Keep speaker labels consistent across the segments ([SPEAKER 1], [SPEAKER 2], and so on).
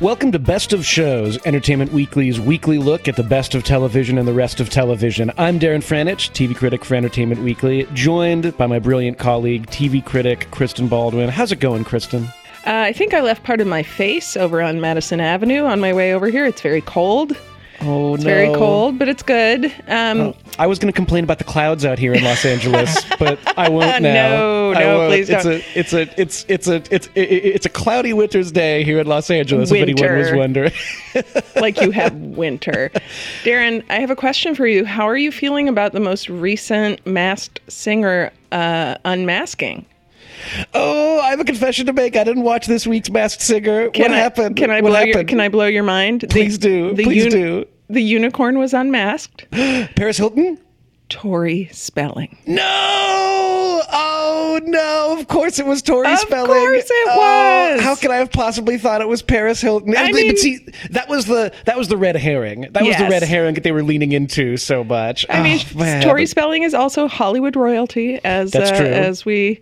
[SPEAKER 1] Welcome to Best of Shows, Entertainment Weekly's weekly look at the best of television and the rest of television. I'm Darren Franich, TV critic for Entertainment Weekly, joined by my brilliant colleague, TV critic Kristen Baldwin. How's it going, Kristen?
[SPEAKER 2] Uh, I think I left part of my face over on Madison Avenue on my way over here. It's very cold.
[SPEAKER 1] Oh,
[SPEAKER 2] It's very cold, but it's good. Um,
[SPEAKER 1] I was going to complain about the clouds out here in Los Angeles, but I won't now.
[SPEAKER 2] No, no, please
[SPEAKER 1] it's
[SPEAKER 2] don't.
[SPEAKER 1] A, it's a it's it's a it's it- it's a cloudy winter's day here in Los Angeles. If anyone was wondering.
[SPEAKER 2] like you have winter. Darren, I have a question for you. How are you feeling about the most recent masked singer uh, unmasking?
[SPEAKER 1] Oh, I have a confession to make. I didn't watch this week's Masked Singer.
[SPEAKER 2] Can
[SPEAKER 1] what
[SPEAKER 2] I,
[SPEAKER 1] happened?
[SPEAKER 2] Can I
[SPEAKER 1] what
[SPEAKER 2] blow your? Can I blow your mind?
[SPEAKER 1] Please do. Please do.
[SPEAKER 2] The unicorn was unmasked.
[SPEAKER 1] Paris Hilton?
[SPEAKER 2] Tori Spelling.
[SPEAKER 1] No! Oh no! Of course it was Tori
[SPEAKER 2] Of
[SPEAKER 1] Spelling.
[SPEAKER 2] course it
[SPEAKER 1] Oh,
[SPEAKER 2] was.
[SPEAKER 1] How could I have possibly thought it was Paris Hilton?
[SPEAKER 2] I
[SPEAKER 1] but
[SPEAKER 2] mean-
[SPEAKER 1] see, that was the that was the red herring. That was the red herring that they were leaning into so much.
[SPEAKER 2] I mean,
[SPEAKER 1] Oh, man.
[SPEAKER 2] Tori Spelling is also Hollywood royalty, as uh,
[SPEAKER 1] true.
[SPEAKER 2] as we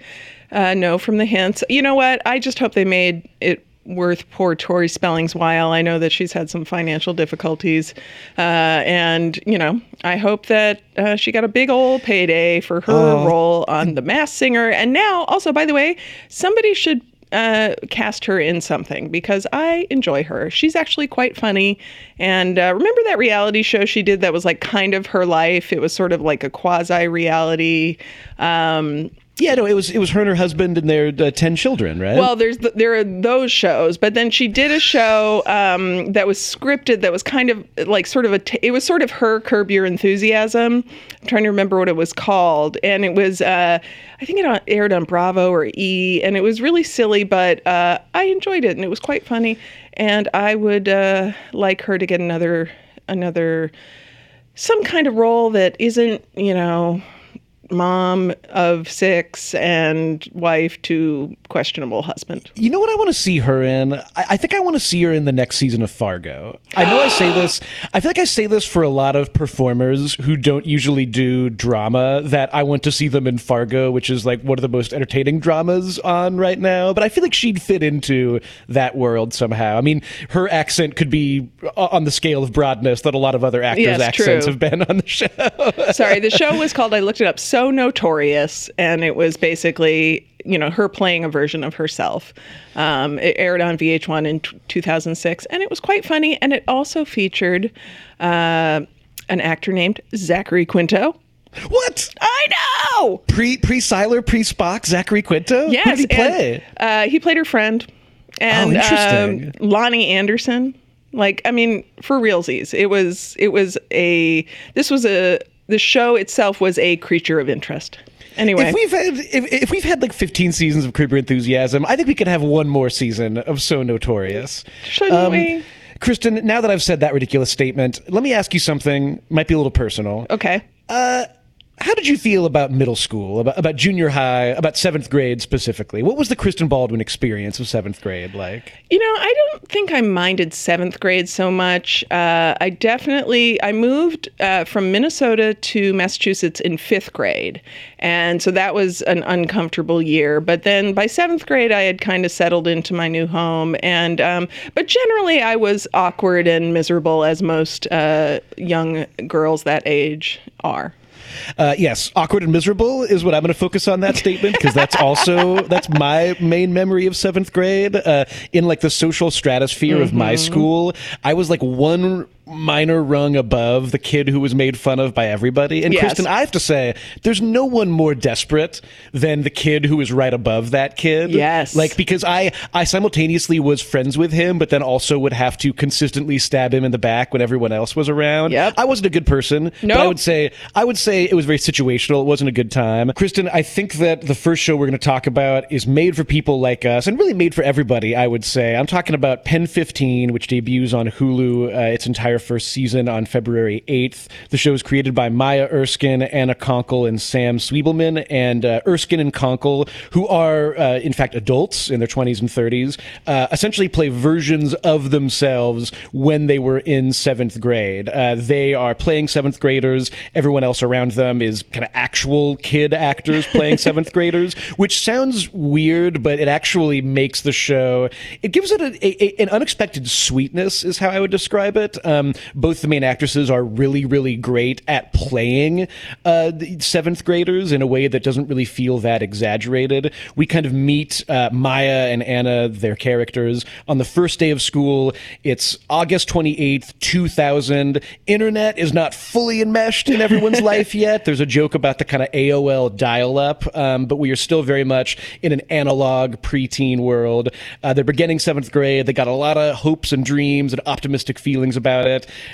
[SPEAKER 2] uh, know from the hints. You know what? I just hope they made it worth poor Tori Spelling's while. I know that she's had some financial difficulties, uh, and you know, I hope that uh, she got a big old payday for her
[SPEAKER 1] Oh.
[SPEAKER 2] role on The Masked Singer. And now, also, by the way, somebody should. Uh, cast her in something because I enjoy her. She's actually quite funny. And uh, remember that reality show she did that was like kind of her life? It was sort of like a quasi reality. Um,
[SPEAKER 1] yeah, no, it was it was her and her husband and their uh, ten children, right?
[SPEAKER 2] well, there's th- there are those shows, but then she did a show um, that was scripted that was kind of like sort of a t- it was sort of her Curb Your Enthusiasm. I'm trying to remember what it was called, and it was uh, I think it aired on Bravo or E, and it was really silly, but uh, I enjoyed it, and it was quite funny, and I would uh, like her to get another another some kind of role that isn't you know mom of six and wife to questionable husband.
[SPEAKER 1] You know what I want to see her in? I, I think I want to see her in the next season of Fargo. I know I say this. I feel like I say this for a lot of performers who don't usually do drama. That I want to see them in Fargo, which is like one of the most entertaining dramas on right now. But I feel like she'd fit into that world somehow. I mean, her accent could be uh, on the scale of broadness that a lot of other actors'
[SPEAKER 2] Yes,
[SPEAKER 1] accents
[SPEAKER 2] true.
[SPEAKER 1] have been on the show.
[SPEAKER 2] Sorry, the show was called, I looked it up, So Notorious. And it was basically, you know, her playing a version of herself. Um, it aired on VH1 in t- 2006. And it was quite funny. And it also featured uh, an actor named Zachary Quinto.
[SPEAKER 1] what?
[SPEAKER 2] I know!
[SPEAKER 1] Pre pre Sylar, pre Spock, Zachary Quinto.
[SPEAKER 2] Yes.
[SPEAKER 1] Who did he play?
[SPEAKER 2] And, uh, he played her friend. And
[SPEAKER 1] Oh, interesting.
[SPEAKER 2] um, Loni Anderson. Like, I mean, for realsies, it was it was a this was a the show itself was a creature of interest. Anyway,
[SPEAKER 1] If we've had if, if we've had like 15 seasons of Curb Your Enthusiasm, I think we could have one more season of So Notorious.
[SPEAKER 2] shouldn't um, we?
[SPEAKER 1] Kristen, now that I've said that ridiculous statement, let me ask you something. Might be a little personal.
[SPEAKER 2] Okay.
[SPEAKER 1] Uh, How did you feel about middle school, about, about junior high, about seventh grade specifically? What was the Kristen Baldwin experience of seventh grade like?
[SPEAKER 2] You know, I don't think I minded seventh grade so much. Uh, I definitely I moved uh, from Minnesota to Massachusetts in fifth grade, and so that was an uncomfortable year. But then by seventh grade, I had kind of settled into my new home, and um, but generally I was awkward and miserable as most uh, young girls that age are.
[SPEAKER 1] Uh, yes, awkward and miserable is what I'm going to focus on that statement because that's also that's my main memory of seventh grade. Uh, in like the social stratosphere of my school, I was like one minor rung above the kid who was made fun of by everybody. And
[SPEAKER 2] Yes.
[SPEAKER 1] Kristen, I have to say, there's no one more desperate than the kid who is right above that kid.
[SPEAKER 2] Yes.
[SPEAKER 1] like because I I simultaneously was friends with him, but then also would have to consistently stab him in the back when everyone else was around.
[SPEAKER 2] Yep.
[SPEAKER 1] I wasn't a good person. But I would say I would say it was very situational. It wasn't a good time. Kristen, I think that the first show we're going to talk about is made for people like us and really made for everybody, I would say. I'm talking about Pen 15, which debuts on Hulu, uh, its entire first season on February 8th. The show is created by Maya Erskine, Anna Konkle, and Sam Zvibleman. And uh, Erskine and Konkle, who are uh, in fact adults in their 20s and 30s, uh, essentially play versions of themselves when they were in seventh grade. Uh, they are playing seventh graders. Everyone else around them is kind of actual kid actors playing seventh graders, which sounds weird, but it actually makes the show. It gives it a, a, an unexpected sweetness, is how I would describe it. Um, both the main actresses are really, really great at playing uh, seventh graders in a way that doesn't really feel that exaggerated. We kind of meet uh, Maya and Anna, their characters, on the first day of school. It's August 28th, 2000. Internet is not fully enmeshed in everyone's life yet. There's a joke about the kind of AOL dial up, um, but we are still very much in an analog preteen world. Uh, they're beginning seventh grade. They got a lot of hopes and dreams and optimistic feelings about it.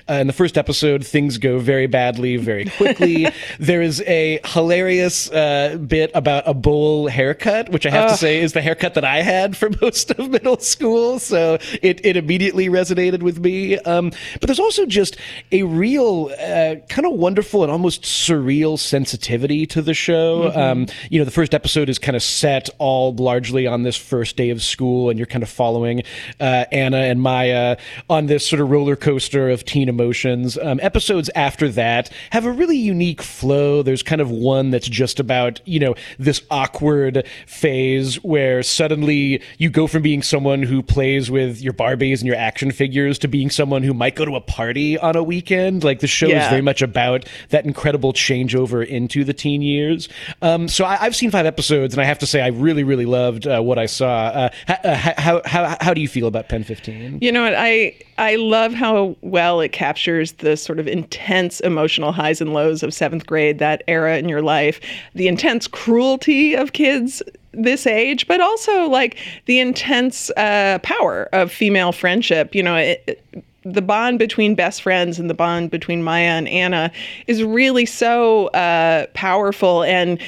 [SPEAKER 1] Uh, in the first episode, things go very badly very quickly. there is a hilarious uh, bit about a bowl haircut, which I have to say is the haircut that I had for most of middle school. So it, it immediately resonated with me. Um, but there's also just a real uh, kind of wonderful and almost surreal sensitivity to the show. Um, you know, the first episode is kind of set all largely on this first day of school, and you're kind of following uh, Anna and Maya on this sort of roller coaster of teen emotions. Um, episodes after that have a really unique flow. There's kind of one that's just about, you know, this awkward phase where suddenly you go from being someone who plays with your Barbies and your action figures to being someone who might go to a party on a weekend. Like the show is very much about that incredible changeover into the teen years. Um, so I, I've seen five episodes, and I have to say I really, really loved uh, what I saw. Uh, ha- uh, how, how how do you feel about Pen Fifteen?
[SPEAKER 2] You know what? I I love how well it captures the sort of intense emotional highs and lows of seventh grade, that era in your life, the intense cruelty of kids this age, but also like the intense uh, power of female friendship. You know, it, it- the bond between best friends and the bond between Maya and Anna is really so uh, powerful and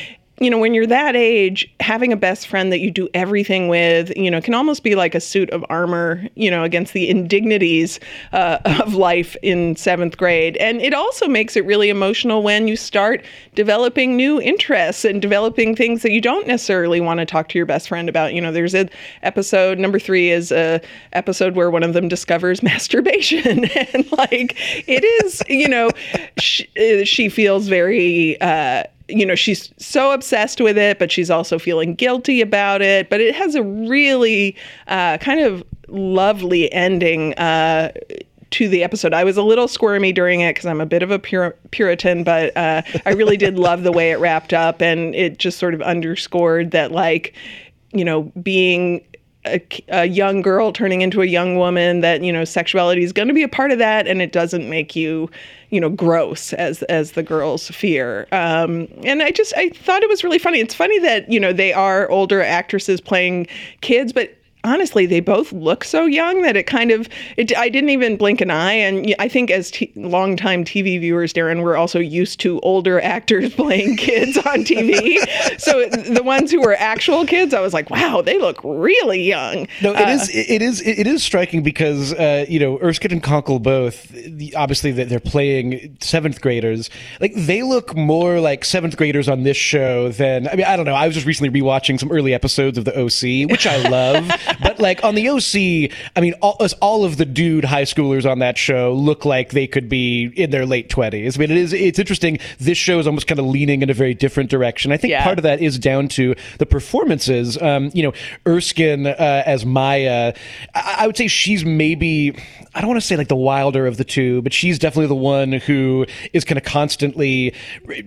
[SPEAKER 2] you know, when you're that age, having a best friend that you do everything with, you know, can almost be like a suit of armor, you know, against the indignities uh, of life in seventh grade. And it also makes it really emotional when you start developing new interests and developing things that you don't necessarily want to talk to your best friend about. You know, there's a episode number three is a episode where one of them discovers masturbation, and like it is, you know, she, uh, she feels very. Uh, you know she's so obsessed with it but she's also feeling guilty about it. But it has a really uh, kind of lovely ending uh, to the episode. I was a little squirmy during it because i'm a bit of a pur- puritan but uh, i really did love the way it wrapped up and it just sort of underscored that like you know being a, a young girl turning into a young woman that you know sexuality is going to be a part of that and it doesn't make you you know gross as as the girls fear. Um and i just i thought it was really funny. It's funny that you know they are older actresses playing kids but honestly they both look so young that it kind of it, i didn't even blink an eye and i think as t- longtime tv viewers darren we're also used to older actors playing kids on tv so the ones who were actual kids i was like wow they look really young
[SPEAKER 1] No, it is. It is. It is striking because uh, you know Erskine and Konkle both. Obviously, that they're playing seventh graders. Like they look more like seventh graders on this show than. I mean, I don't know. I was just recently rewatching some early episodes of the OC, which I love. but like on the OC, I mean, all, all of the dude high schoolers on that show look like they could be in their late twenties. I mean, it is. It's interesting. This show is almost kind of leaning in a very different direction. I think
[SPEAKER 2] Yeah.
[SPEAKER 1] part of that is down to the performances. Um, you know, Erskine uh, as Maya, I-, I would say she's maybe. I don't want to say like the wilder of the two, but she's definitely the one who is kind of constantly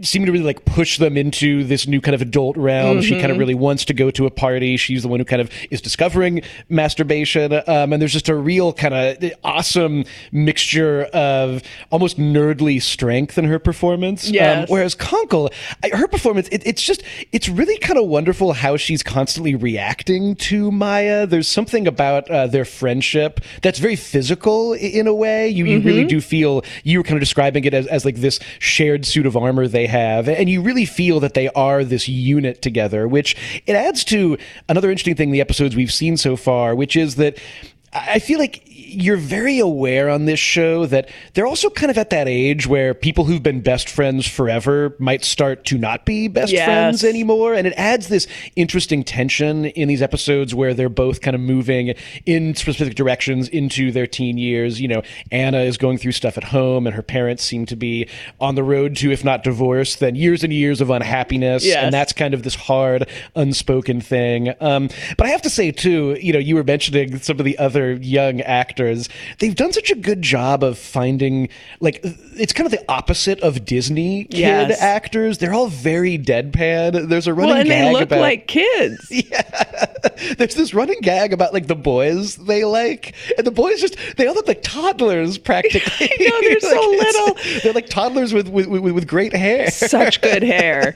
[SPEAKER 1] seeming to really like push them into this new kind of adult realm. She kind of really wants to go to a party. She's the one who kind of is discovering masturbation. Um, and there's just a real kind of awesome mixture of almost nerdly strength in her performance. Um, whereas Konkle, her performance, it, it's just, it's really kind of wonderful how she's constantly reacting to Maya. There's something about uh, their friendship that's very physical in a way. You, you really do feel, you were kind of describing it as, as like this shared suit of armor they have. And you really feel that they are this unit together, which it adds to another interesting thing the episodes we've seen so far, which is that I feel like you're very aware on this show that they're also kind of at that age where people who've been best friends forever might start to not be best
[SPEAKER 2] Yes.
[SPEAKER 1] friends anymore. And it adds this interesting tension in these episodes where they're both kind of moving in specific directions into their teen years. You know, Anna is going through stuff at home, and her parents seem to be on the road to, if not divorce, then years and years of unhappiness.
[SPEAKER 2] Yes.
[SPEAKER 1] And that's kind of this hard, unspoken thing. Um, but I have to say, too, you know, you were mentioning some of the other young actors. They've done such a good job of finding, like, it's kind of the opposite of Disney kid
[SPEAKER 2] Yes.
[SPEAKER 1] actors. They're all very deadpan. There's a running
[SPEAKER 2] Well, and
[SPEAKER 1] gag
[SPEAKER 2] they look
[SPEAKER 1] about
[SPEAKER 2] like kids.
[SPEAKER 1] Yeah, there's this running gag about like the boys they like, and the boys just they all look like toddlers practically.
[SPEAKER 2] Know, they're so little.
[SPEAKER 1] They're like toddlers with with, with, with great hair.
[SPEAKER 2] Such good hair.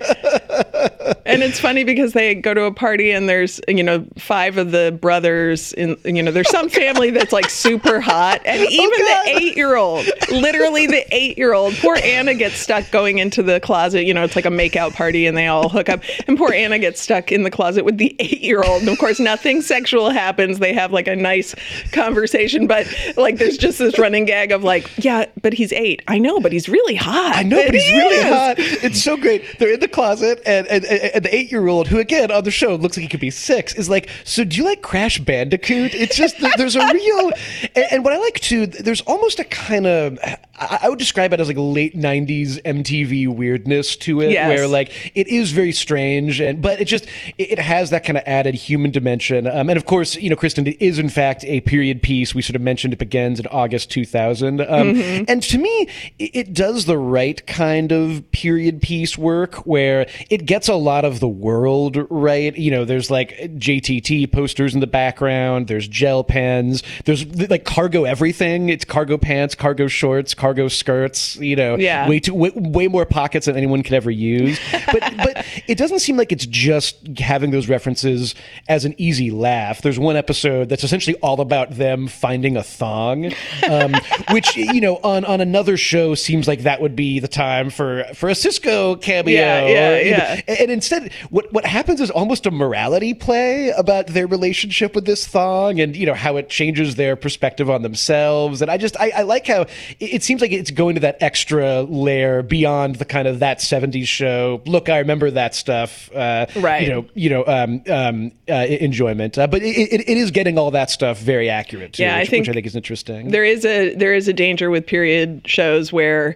[SPEAKER 2] and it's funny because they go to a party and there's, you know, five of the brothers in, you know, there's some oh family that's like super hot. And oh, even the eight year old, literally the eight year old, poor Anna gets stuck going into the closet. You know, it's like a makeout party and they all hook up. And poor Anna gets stuck in the closet with the eight year old. And of course, nothing sexual happens. They have like a nice conversation, but like there's just this running gag of like, yeah, but he's eight. I know, but he's really hot.
[SPEAKER 1] I know, but he's
[SPEAKER 2] He
[SPEAKER 1] really
[SPEAKER 2] is.
[SPEAKER 1] hot. It's so great. They're in the closet, and and, and the eight year old, who again on the show looks like he could be six, is like, "So do you like Crash Bandicoot?" It's just there's a real, and, and what I like too, there's almost a kind of, I, would describe it as like late '90s MTV weirdness to it,
[SPEAKER 2] Yes.
[SPEAKER 1] where like it is very strange, and but it just it, has that kind of added human dimension. Um, and of course, you know, Kristen, it is in fact a period piece. We sort of mentioned it begins in August 2000, um, and to me, it, it does the right kind of period piece work where it gets a lot of the world right. You know, there's like JTT posters in the background. There's gel pens. There's like cargo everything. It's cargo pants, cargo shorts, cargo skirts. You know,
[SPEAKER 2] Yeah.
[SPEAKER 1] way too way, way more pockets than anyone could ever use. But but it doesn't seem like it's just having those references as an easy laugh. There's one episode that's essentially all about them finding a thong, um, which you know on on another show seems like that would be the time for for a Sisqó cameo.
[SPEAKER 2] Yeah, yeah,
[SPEAKER 1] or, you know,
[SPEAKER 2] yeah.
[SPEAKER 1] and instead, what what happens is almost a morality play about their relationship with this thong, and you know how it changes their perspective on themselves. And I just I, I like how it, it seems like it's going to that extra layer beyond the kind of that '70s show. Look, I remember that stuff. Uh,
[SPEAKER 2] Right.
[SPEAKER 1] You know, you know, um, um, uh, enjoyment, uh, but it, it, it is getting all that stuff very accurate. Too,
[SPEAKER 2] Yeah, I think
[SPEAKER 1] which I think is interesting.
[SPEAKER 2] there is a there is a danger with period shows where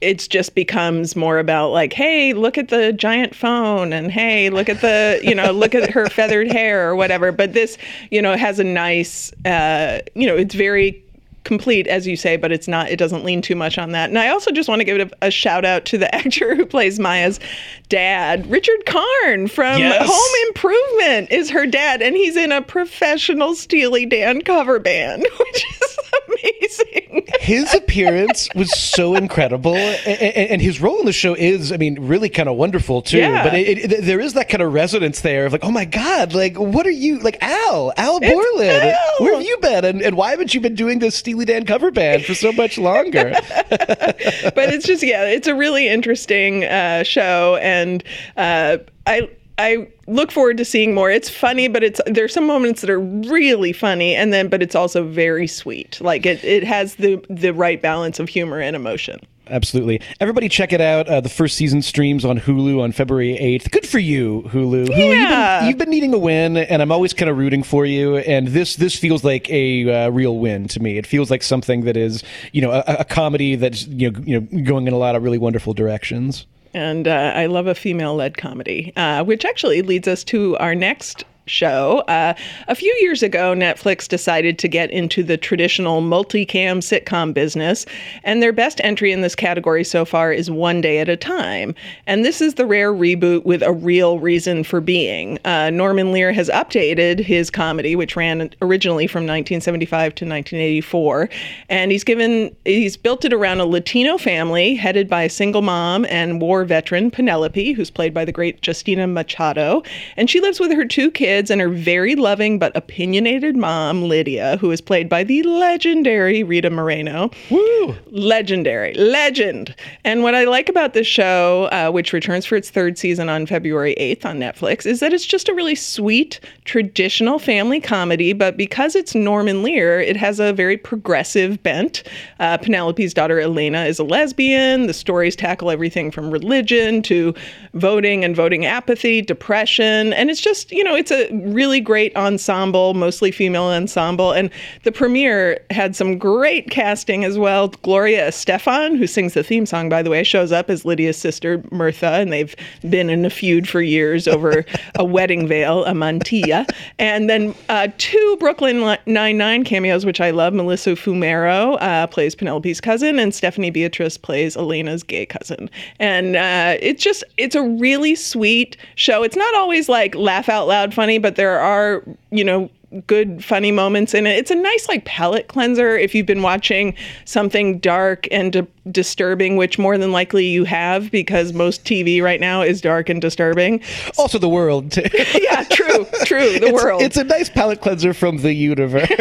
[SPEAKER 2] it's just becomes more about like hey look at the giant phone and hey look at the you know look at her feathered hair or whatever but this you know has a nice uh you know it's very complete as you say but it's not it doesn't lean too much on that and i also just want to give a, a shout out to the actor who plays maya's dad richard karn from
[SPEAKER 1] Yes.
[SPEAKER 2] home improvement is her dad and he's in a professional steely dan cover band which is amazing
[SPEAKER 1] his appearance was so incredible, and, and his role in the show is, I mean, really kind of wonderful too.
[SPEAKER 2] Yeah.
[SPEAKER 1] But it, it, there is that kind of resonance there of like, oh my god, like what are you like, Al, Al Borland?
[SPEAKER 2] Al!
[SPEAKER 1] Where have you been, and, and why haven't you been doing this Steely Dan cover band for so much longer?
[SPEAKER 2] but it's just yeah, it's a really interesting uh, show, and uh, I I look forward to seeing more. It's funny, but it's there's some moments that are really funny, and then but it's also very sweet. Like it it has the the right balance of humor and emotion.
[SPEAKER 1] Absolutely. Everybody check it out. Uh, the first season streams on Hulu on February 8th. Good for you, Hulu. Hulu, you've
[SPEAKER 2] Yeah.
[SPEAKER 1] been, you've been needing a win, and I'm always kind of rooting for you. And this this feels like a uh, real win to me. It feels like something that is, you know, a, a comedy that's you know, you know going in a lot of really wonderful directions.
[SPEAKER 2] And uh, I love a female led comedy, uh, which actually leads us to our next show. Uh, a few years ago, Netflix decided to get into the traditional multicam sitcom business, and their best entry in this category so far is One Day at a Time. And this is the rare reboot with a real reason for being. Uh, Norman Lear has updated his comedy, which ran originally from 1975 to 1984, and he's given he's built it around a Latino family headed by a single mom and war veteran Penelope, who's played by the great Justina Machado, and she lives with her two kids kids and her very loving but opinionated mom, Lydia, who is played by the legendary Rita Moreno.
[SPEAKER 1] Woo!
[SPEAKER 2] Legendary, legend. And what I like about this show, uh, which returns for its third season on February 8th on Netflix, is that it's just a really sweet, traditional family comedy. But because it's Norman Lear, it has a very progressive bent. Uh, Penelope's daughter, Elena, is a lesbian. The stories tackle everything from religion to voting and voting apathy, depression. And it's just, you know, it's a really great ensemble, mostly female ensemble. And the premiere had some great casting as well. Gloria Estefan, who sings the theme song, by the way, shows up as Lydia's sister, Mirtha, and they've been in a feud for years over a wedding veil, a mantilla. And then uh, two Brooklyn Nine-Nine cameos, which I love. Melissa Fumero uh, plays Penelope's cousin, and Stephanie Beatriz plays Elena's gay cousin. And uh, it's just, it's a really sweet show. It's not always like laugh out loud funny, but there are, you know, good funny moments in it. It's a nice like palate cleanser if you've been watching something dark and di- disturbing, which more than likely you have because most TV right now is dark and disturbing.
[SPEAKER 1] Also the world.
[SPEAKER 2] yeah, true, true, the
[SPEAKER 1] it's,
[SPEAKER 2] world.
[SPEAKER 1] It's a nice palate cleanser from the universe.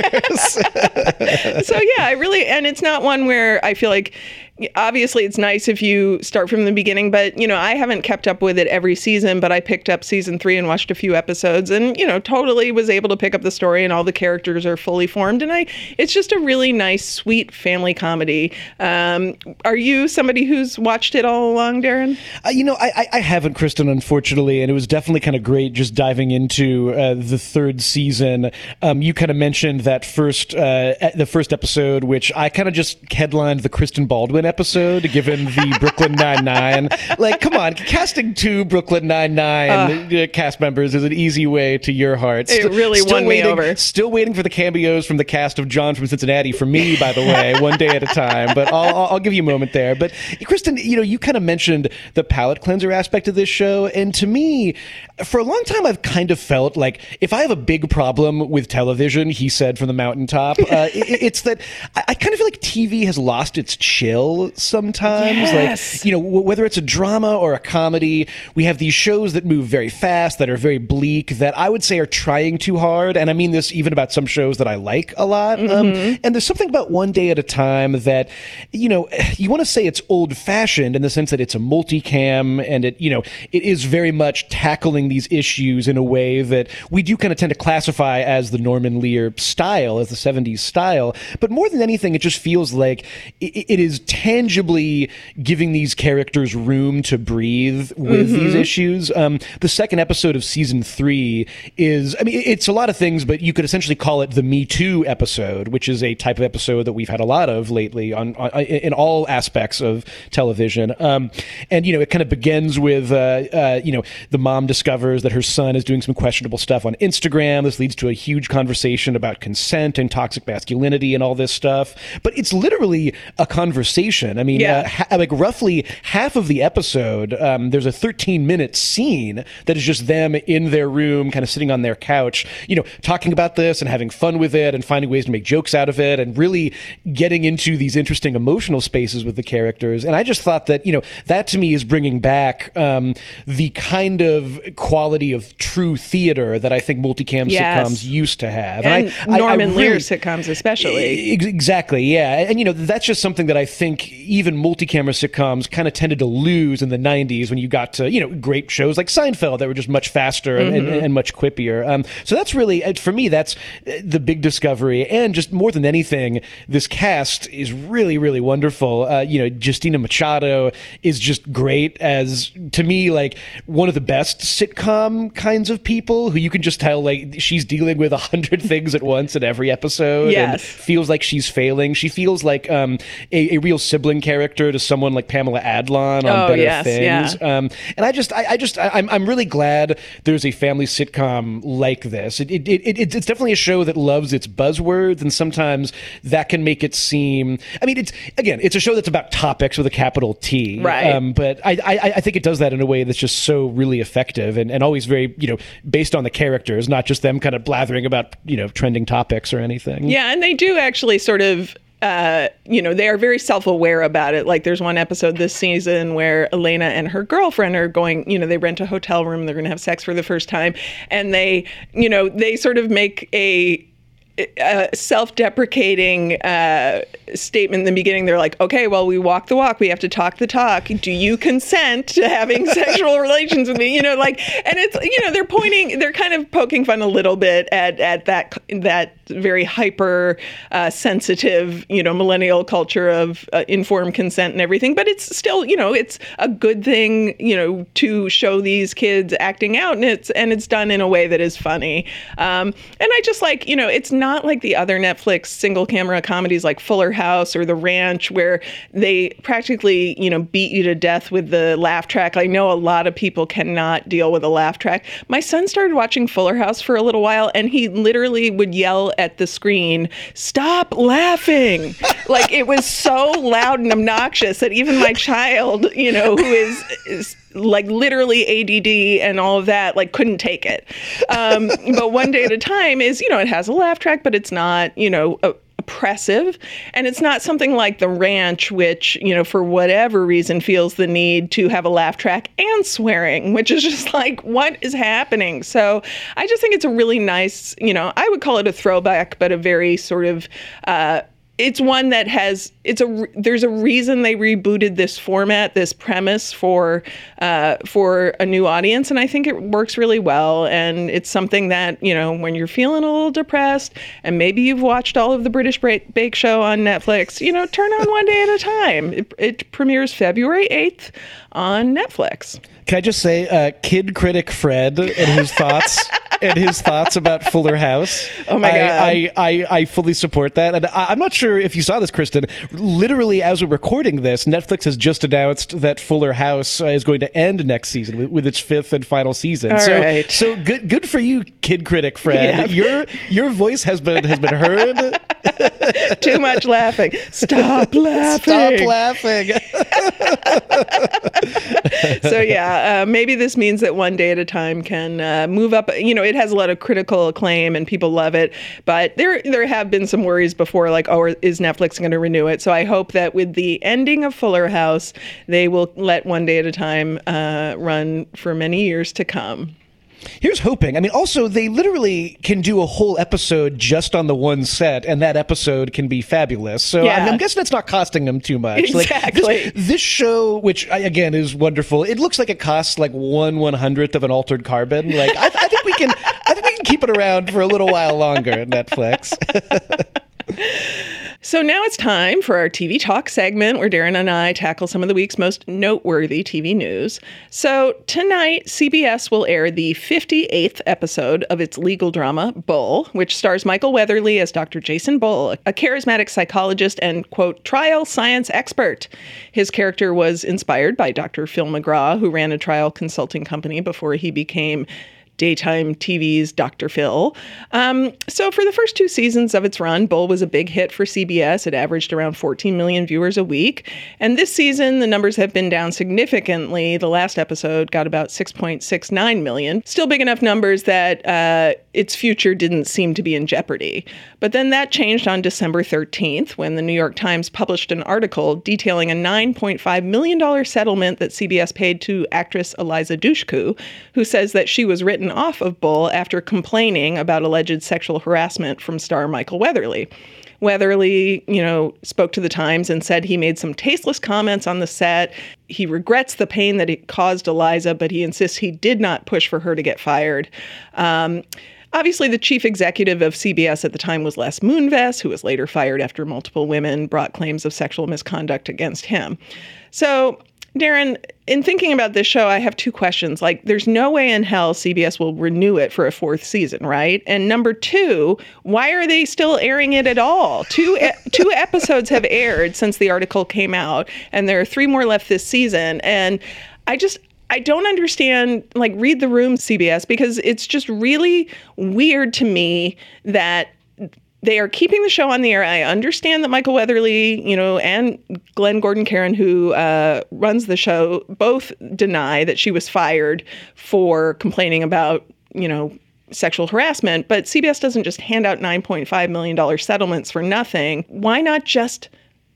[SPEAKER 2] so yeah, I really and it's not one where I feel like obviously it's nice if you start from the beginning but you know i haven't kept up with it every season but i picked up season three and watched a few episodes and you know totally was able to pick up the story and all the characters are fully formed. And i it's just a really nice sweet family comedy. Um, are you somebody who's watched it all along darren?
[SPEAKER 1] Uh, you know I, I haven't kristen unfortunately and it was definitely kind of great just diving into uh, the third season. Um, you kind of mentioned that first uh, the first episode which i kind of just headlined the kristen baldwin episode given the Brooklyn Nine Nine. Like, come on, casting two Brooklyn Nine Nine uh, cast members is an easy way to your heart.
[SPEAKER 2] It really still won
[SPEAKER 1] waiting,
[SPEAKER 2] me over.
[SPEAKER 1] Still waiting for the cameos from the cast of John from Cincinnati for me, by the way, one day at a time. But I'll, I'll, I'll give you a moment there. But Kristen, you know, you kind of mentioned the palate cleanser aspect of this show, and to me, for a long time, I've kind of felt like if I have a big problem with television, he said from the mountaintop, uh, it, it's that I, I kind of feel like TV has lost its chill sometimes.
[SPEAKER 2] Yes.
[SPEAKER 1] Like, you know, w- whether it's a drama or a comedy, we have these shows that move very fast, that are very bleak, that I would say are trying too hard. And I mean this even about some shows that I like a lot. Um, mm-hmm. Um, and there's something about One Day at a Time that, you know, you want to say it's old fashioned in the sense that it's a multicam and it, you know, it is very much tackling these issues in a way that we do kind of tend to classify as the Norman Lear style, as the 70s style. But more than anything, it just feels like it, it is tangibly giving these characters room to breathe with mm-hmm. these issues. Um, the second episode of season three is, I mean, it's a lot of things, but you could essentially call it the Me Too episode, which is a type of episode that we've had a lot of lately on, on in all aspects of television. Um, and you know, it kind of begins with, uh, uh, you know, the mom discovers that her son is doing some questionable stuff on Instagram. This leads to a huge conversation about consent and toxic masculinity and all this stuff. But it's literally a conversation I mean, yeah. uh, ha- like roughly half of the episode, um, there's a 13 minute scene that is just them in their room, kind of sitting on their couch, you know, talking about this and having fun with it and finding ways to make jokes out of it and really getting into these interesting emotional spaces with the characters. And I just thought that, you know, that to me is bringing back um, the kind of quality of true theater that I think multicam yes. sitcoms used to have.
[SPEAKER 2] And, and I, Norman I, I really, Lear sitcoms, especially.
[SPEAKER 1] Exactly, yeah. And, and, you know, that's just something that I think even multi-camera sitcoms kind of tended to lose in the 90s when you got to you know great shows like Seinfeld that were just much faster mm-hmm. and, and, much quippier. Um, so that's really uh, for me that's uh, the big discovery, and just more than anything, this cast is really really wonderful. Uh, you know, Justina Machado is just great as to me like one of the best sitcom kinds of people who you can just tell like she's dealing with a hundred things at once in every episode.
[SPEAKER 2] Yes.
[SPEAKER 1] and feels like she's failing. She feels like um, a, a real sibling character to someone like Pamela Adlon on
[SPEAKER 2] oh,
[SPEAKER 1] Better
[SPEAKER 2] yes,
[SPEAKER 1] Things.
[SPEAKER 2] Yeah.
[SPEAKER 1] Um, and I just, I, I just, I, am I'm really glad there's a family sitcom like this. It, it, it, it's definitely a show that loves its buzzwords, and sometimes that can make it seem. I mean, it's again, it's a show that's about topics with a capital T,
[SPEAKER 2] right?
[SPEAKER 1] Um, but I, I, I think it does that in a way that's just so really effective and, and always very, you know, based on the characters, not just them kind of blathering about you know trending topics or anything.
[SPEAKER 2] Yeah, and they do actually sort of uh, you know, they are very self-aware about it. Like there's one episode this season where Elena and her girlfriend are going, you know, they rent a hotel room, they're going to have sex for the first time, and they, you know, they sort of make a a self-deprecating uh, statement in the beginning. They're like, "Okay, well, we walk the walk. We have to talk the talk. Do you consent to having sexual relations with me?" You know, like, and it's you know, they're pointing, they're kind of poking fun a little bit at at that that very hyper uh, sensitive, you know, millennial culture of uh, informed consent and everything. But it's still, you know, it's a good thing, you know, to show these kids acting out, and it's and it's done in a way that is funny. Um, and I just like, you know, it's not like the other Netflix single camera comedies like Fuller House or The Ranch, where they practically, you know, beat you to death with the laugh track. I know a lot of people cannot deal with a laugh track. My son started watching Fuller House for a little while, and he literally would yell at the screen, "Stop laughing!" like it was so loud and obnoxious that even my child, you know, who is, is like literally ADD and all of that, like couldn't take it. Um, but one day at a time is, you know, it has a laugh track, but it's not, you know, a, oppressive and it's not something like the ranch which you know for whatever reason feels the need to have a laugh track and swearing which is just like what is happening so i just think it's a really nice you know i would call it a throwback but a very sort of uh, it's one that has it's a there's a reason they rebooted this format this premise for uh, for a new audience and i think it works really well and it's something that you know when you're feeling a little depressed and maybe you've watched all of the british bake show on netflix you know turn on one day at a time. It, it premieres february 8th on netflix
[SPEAKER 1] can i just say uh, kid critic fred and his thoughts and his thoughts about Fuller House.
[SPEAKER 2] Oh my god!
[SPEAKER 1] I I, I, I fully support that, and I, am not sure if you saw this, Kristen. Literally, as we're recording this, Netflix has just announced that Fuller House uh, is going to end next season with, with its fifth and final season.
[SPEAKER 2] All
[SPEAKER 1] so,
[SPEAKER 2] right.
[SPEAKER 1] so good good for you, kid critic Fred. Your your voice has been has been heard.
[SPEAKER 2] Too much laughing. Stop laughing.
[SPEAKER 1] Stop laughing.
[SPEAKER 2] so yeah, uh, maybe this means that one day at a time can uh, move up. You know, it has a lot of critical acclaim and people love it, but there there have been some worries before, like, oh, is Netflix going to renew it? So I hope that with the ending of Fuller House, they will let One Day at a Time uh, run for many years to come.
[SPEAKER 1] Here's hoping. I mean, also, they literally can do a whole episode just on the one set, and that episode can be fabulous. So
[SPEAKER 2] Yeah.
[SPEAKER 1] I'm, I'm guessing it's not costing them too much.
[SPEAKER 2] Exactly.
[SPEAKER 1] Like, this, this show, which again is wonderful, it looks like it costs like one one hundredth of an altered carbon. Like, I, I think we can, I think we can keep it around for a little while longer. Netflix.
[SPEAKER 2] So now it's time for our TV Talk segment where Darren and I tackle some of the week's most noteworthy TV news. So tonight, CBS will air the 58th episode of its legal drama, Bull, which stars Michael Weatherly as Dr. Jason Bull, a charismatic psychologist and, quote, trial science expert. His character was inspired by Dr. Phil McGraw, who ran a trial consulting company before he became daytime TV's Dr. Phil. Um, so, for the first two seasons of its run, Bull was a big hit for CBS. It averaged around 14 million viewers a week. And this season, the numbers have been down significantly. The last episode got about 6.69 million. Still big enough numbers that uh, its future didn't seem to be in jeopardy. But then that changed on December 13th when the New York Times published an article detailing a $9.5 million settlement that CBS paid to actress Eliza Dushku, who says that she was written off of Bull after complaining about alleged sexual harassment from star Michael Weatherly. Weatherly, you know, spoke to the Times and said he made some tasteless comments on the set. He regrets the pain that it caused Eliza, but he insists he did not push for her to get fired. Um, Obviously, the chief executive of CBS at the time was Les Moonves, who was later fired after multiple women brought claims of sexual misconduct against him. So, Darren, in thinking about this show, I have two questions. Like, there's no way in hell CBS will renew it for a fourth season, right? And number two, why are they still airing it at all? Two e- two episodes have aired since the article came out, and there are three more left this season. And I just I don't understand, like, read the room, CBS, because it's just really weird to me that they are keeping the show on the air. I understand that Michael Weatherly, you know, and Glenn Gordon Caron, who uh, runs the show, both deny that she was fired for complaining about, you know, sexual harassment, but CBS doesn't just hand out $9.5 million settlements for nothing. Why not just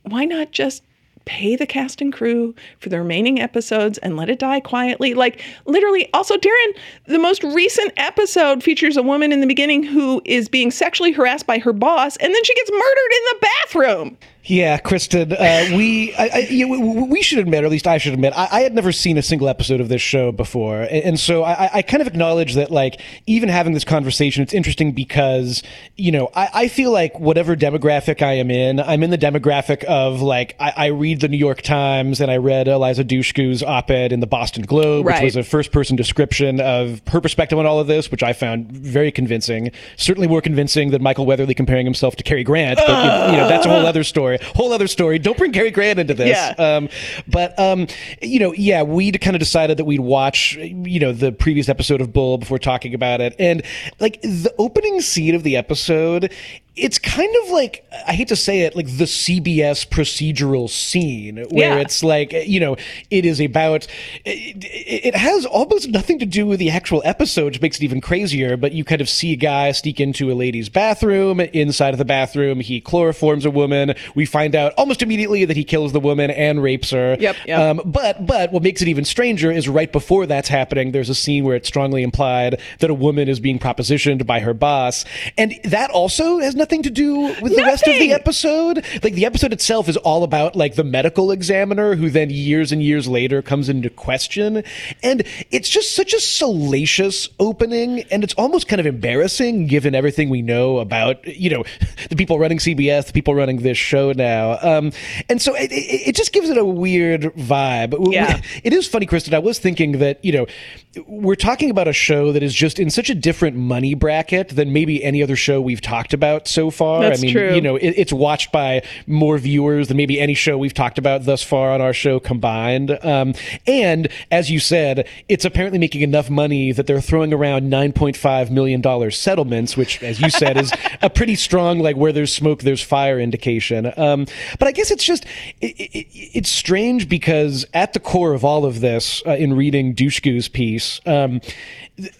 [SPEAKER 2] why not just pay the cast and crew for the remaining episodes and let it die quietly. Like literally also Darren, the most recent episode features a woman in the beginning who is being sexually harassed by her boss and then she gets murdered in the bathroom.
[SPEAKER 1] Yeah, Kristen, uh, we I, I, you know, we should admit, or at least I should admit, I, I, had never seen a single episode of this show before, and, and so I, I, kind of acknowledge that, like, even having this conversation, it's interesting because you know I, feel like whatever demographic I am in, I'm in the demographic of like I, read the New York Times and I read Eliza Dushku's op-ed in the Boston Globe, right. which was a first-person description of her perspective on all of this, which I found very convincing. Certainly more convincing than Michael Weatherly comparing himself to Cary Grant, but you know that's a whole other story story, whole other story. Don't bring Cary Grant into this.
[SPEAKER 2] Yeah. Um,
[SPEAKER 1] but um, you know, yeah, we kind of decided that we'd watch, you know, the previous episode of Bull before talking about it, and like the opening scene of the episode it's kind of like I hate to say it, like the CBS procedural scene where yeah. it's like you know it is about it, it, has almost nothing to do with the actual episode, which makes it even crazier. But you kind of see a guy sneak into a lady's bathroom. Inside of the bathroom, he chloroforms a woman. We find out almost immediately that he kills the woman and rapes her.
[SPEAKER 2] Yep. yep. Um,
[SPEAKER 1] but but what makes it even stranger is right before that's happening, there's a scene where it's strongly implied that a woman is being propositioned by her boss, and that also has nothing to do with nothing. the rest of the episode. Like the episode itself is all about like the medical examiner who then years and years later comes into question. And it's just such a salacious opening and it's almost kind of embarrassing given everything we know about, you know, the people running CBS, the people running this show now. Um, and so it, it, it, just gives it a weird vibe.
[SPEAKER 2] Yeah.
[SPEAKER 1] It is funny, Kristen. I was thinking that, you know, we're talking about a show that is just in such a different money bracket than maybe any other show we've talked about so far.
[SPEAKER 2] That's
[SPEAKER 1] I mean,
[SPEAKER 2] true.
[SPEAKER 1] you know, it, it's watched by more viewers than maybe any show we've talked about thus far on our show combined. Um, and as you said, it's apparently making enough money that they're throwing around $9.5 million settlements, which, as you said, is a pretty strong, like, where there's smoke, there's fire indication. Um, but I guess it's just, it, it, it's strange because at the core of all of this, uh, in reading Dushku's piece, um,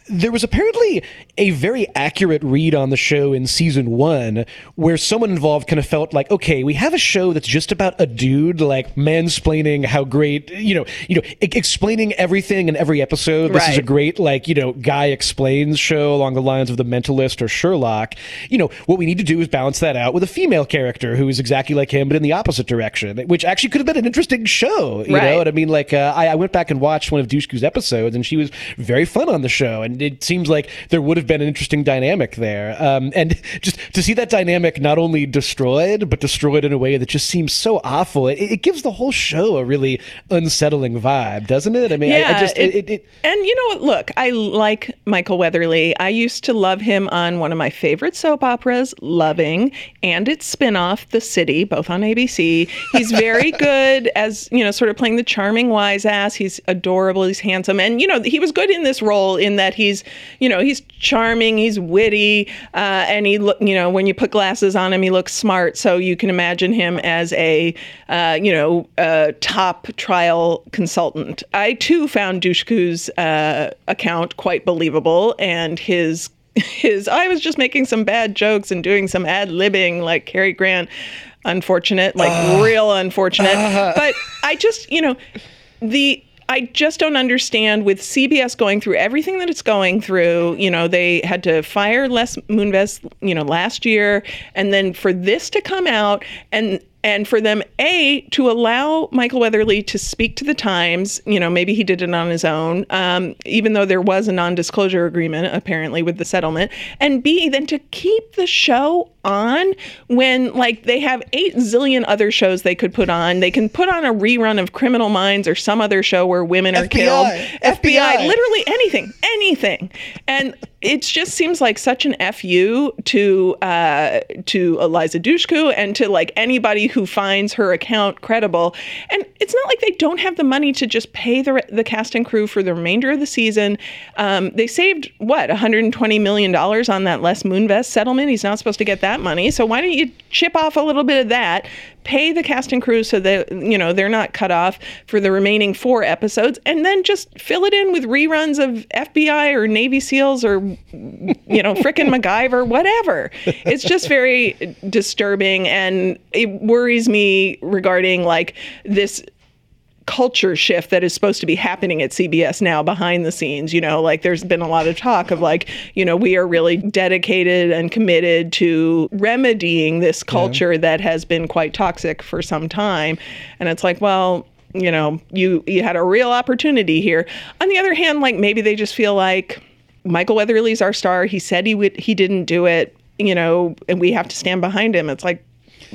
[SPEAKER 1] there was apparently a very accurate read on the show in season one where someone involved kind of felt like, okay, we have a show that's just about a dude like mansplaining how great, you know, you know, I- explaining everything in every episode. This right. is a great like, you know, guy explains show along the lines of The Mentalist or Sherlock. You know, what we need to do is balance that out with a female character who is exactly like him but in the opposite direction, which actually could have been an interesting show. You
[SPEAKER 2] right.
[SPEAKER 1] know what I mean? Like, uh, I, I went back and watched one of Dushku's episodes, and she was very fun on the show, and it seems like there would have been an interesting dynamic there. Um, and just to see that dynamic not only destroyed, but destroyed in a way that just seems so awful, it, it gives the whole show a really unsettling vibe, doesn't it? I mean,
[SPEAKER 2] yeah,
[SPEAKER 1] I, I just it, it,
[SPEAKER 2] and you know what? Look, I like Michael Weatherly. I used to love him on one of my favorite soap operas, Loving, and its spinoff, The City, both on ABC. He's very good as you know, sort of playing the charming wise ass. He's adorable. He's handsome, and you know, he was good in this role in that he's you know he's charming, he's witty, uh, and he look you know when you put glasses on him, he looks smart. So you can imagine him as a uh, you know a top trial consultant. I too found Dushku's uh, account quite believable, and his his I was just making some bad jokes and doing some ad libbing like Cary Grant. Unfortunate, like uh, real unfortunate. Uh, but I just, you know, the I just don't understand with CBS going through everything that it's going through. You know, they had to fire Les Moonves, you know, last year, and then for this to come out and and for them a to allow michael weatherly to speak to the times you know maybe he did it on his own um, even though there was a non-disclosure agreement apparently with the settlement. And b then to keep the show on when like they have eight zillion other shows they could put on. They can put on a rerun of criminal minds or some other show where women are
[SPEAKER 1] FBI,
[SPEAKER 2] killed.
[SPEAKER 1] FBI,
[SPEAKER 2] FBI literally anything anything. And it just seems like such an fu to uh, to Eliza Dushku and to like anybody who finds her account credible. And it's not like they don't have the money to just pay the the cast and crew for the remainder of the season. Um, they saved what 120 million dollars on that Les Moonves settlement. He's not supposed to get that money, so why don't you chip off a little bit of that? Pay the cast and crew so that you know they're not cut off for the remaining four episodes, and then just fill it in with reruns of FBI or Navy SEALs or you know frickin' MacGyver, whatever. It's just very disturbing, and it worries me regarding like this culture shift that is supposed to be happening at CBS now behind the scenes. You know, like there's been a lot of talk of like, you know, we are really dedicated and committed to remedying this culture yeah. that has been quite toxic for some time. And it's like, well, you know, you you had a real opportunity here. On the other hand, like maybe they just feel like Michael Weatherly's our star. He said he would he didn't do it, you know, and we have to stand behind him. It's like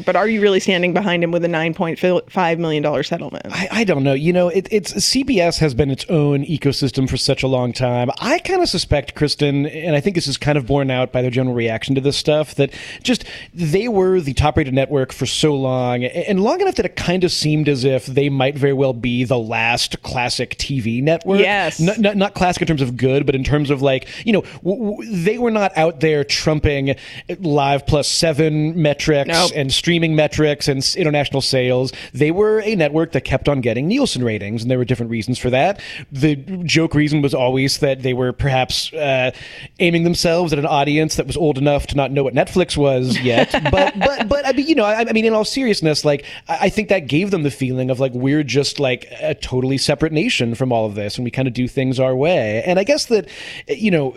[SPEAKER 2] but are you really standing behind him with a nine point five million dollar settlement?
[SPEAKER 1] I, I, don't know. You know, it, it's CBS has been its own ecosystem for such a long time. I kind of suspect, Kristen, and I think this is kind of borne out by the general reaction to this stuff, that just they were the top rated network for so long, and long enough that it kind of seemed as if they might very well be the last classic TV network.
[SPEAKER 2] Yes,
[SPEAKER 1] not, not, not classic in terms of good, but in terms of like you know w- w- they were not out there trumping live plus seven metrics nope. and streaming metrics and international sales. They were a network that kept on getting Nielsen ratings, and there were different reasons for that. The joke reason was always that they were perhaps uh, aiming themselves at an audience that was old enough to not know what Netflix was yet. but but but I mean, you know, I, I mean, in all seriousness, like I think that gave them the feeling of like we're just like a totally separate nation from all of this, and we kind of do things our way. And I guess that you know,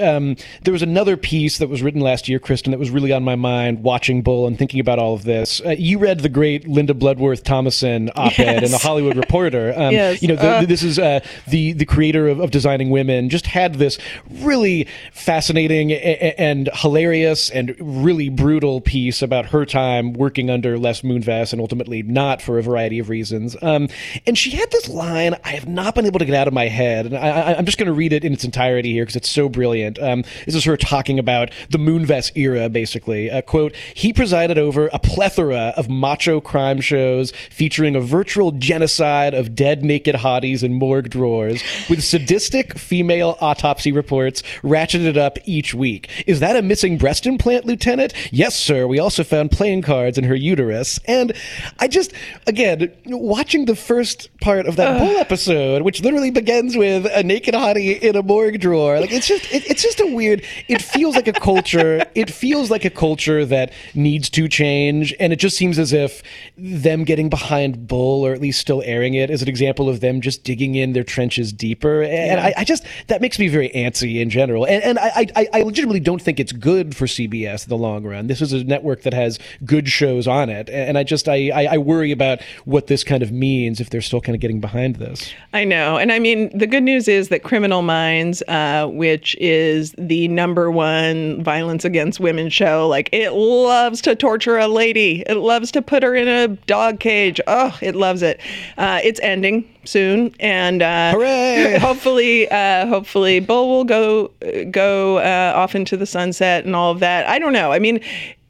[SPEAKER 1] um, there was another piece that was written last year, Kristen, that was really on my mind watching Bull and thinking about all of this. Uh, you read the great Linda Bloodworth Thomason op-ed yes. in the Hollywood Reporter.
[SPEAKER 2] Um, yes.
[SPEAKER 1] You know, the, uh. this is uh, the the creator of, of, Designing Women. Just had this really fascinating and, hilarious and really brutal piece about her time working under Les Moonves and ultimately not for a variety of reasons. Um, and she had this line I have not been able to get out of my head, and I, am just going to read it in its entirety here because it's so brilliant. Um, this is her talking about the Moonves era, basically. Uh, quote: He presided over a plethora of macho crime shows featuring a virtual genocide of dead naked hotties in morgue drawers with sadistic female autopsy reports ratcheted up each week. Is that a missing breast implant, Lieutenant? Yes, sir. We also found playing cards in her uterus. And I just, again, watching the first part of that whole episode, which literally begins with a naked hottie in a morgue drawer, like it's just, it, it's just a weird, it feels like a culture, it feels like a culture that needs to change and it just seems as if them getting behind Bull, or at least still airing it, is an example of them just digging in their trenches deeper. And yeah. I, I, just that makes me very antsy in general. And, and I, I, I, legitimately don't think it's good for CBS in the long run. This is a network that has good shows on it, and I just I, I, I worry about what this kind of means if they're still kind of getting behind this.
[SPEAKER 2] I know, and I mean the good news is that Criminal Minds, uh, which is the number one violence against women show, like it loves to torture a lady it loves to put her in a dog cage. Oh, it loves it. Uh, it's ending soon, and uh,
[SPEAKER 1] hooray!
[SPEAKER 2] hopefully, uh, hopefully, Bull will go go uh, off into the sunset and all of that. I don't know. I mean,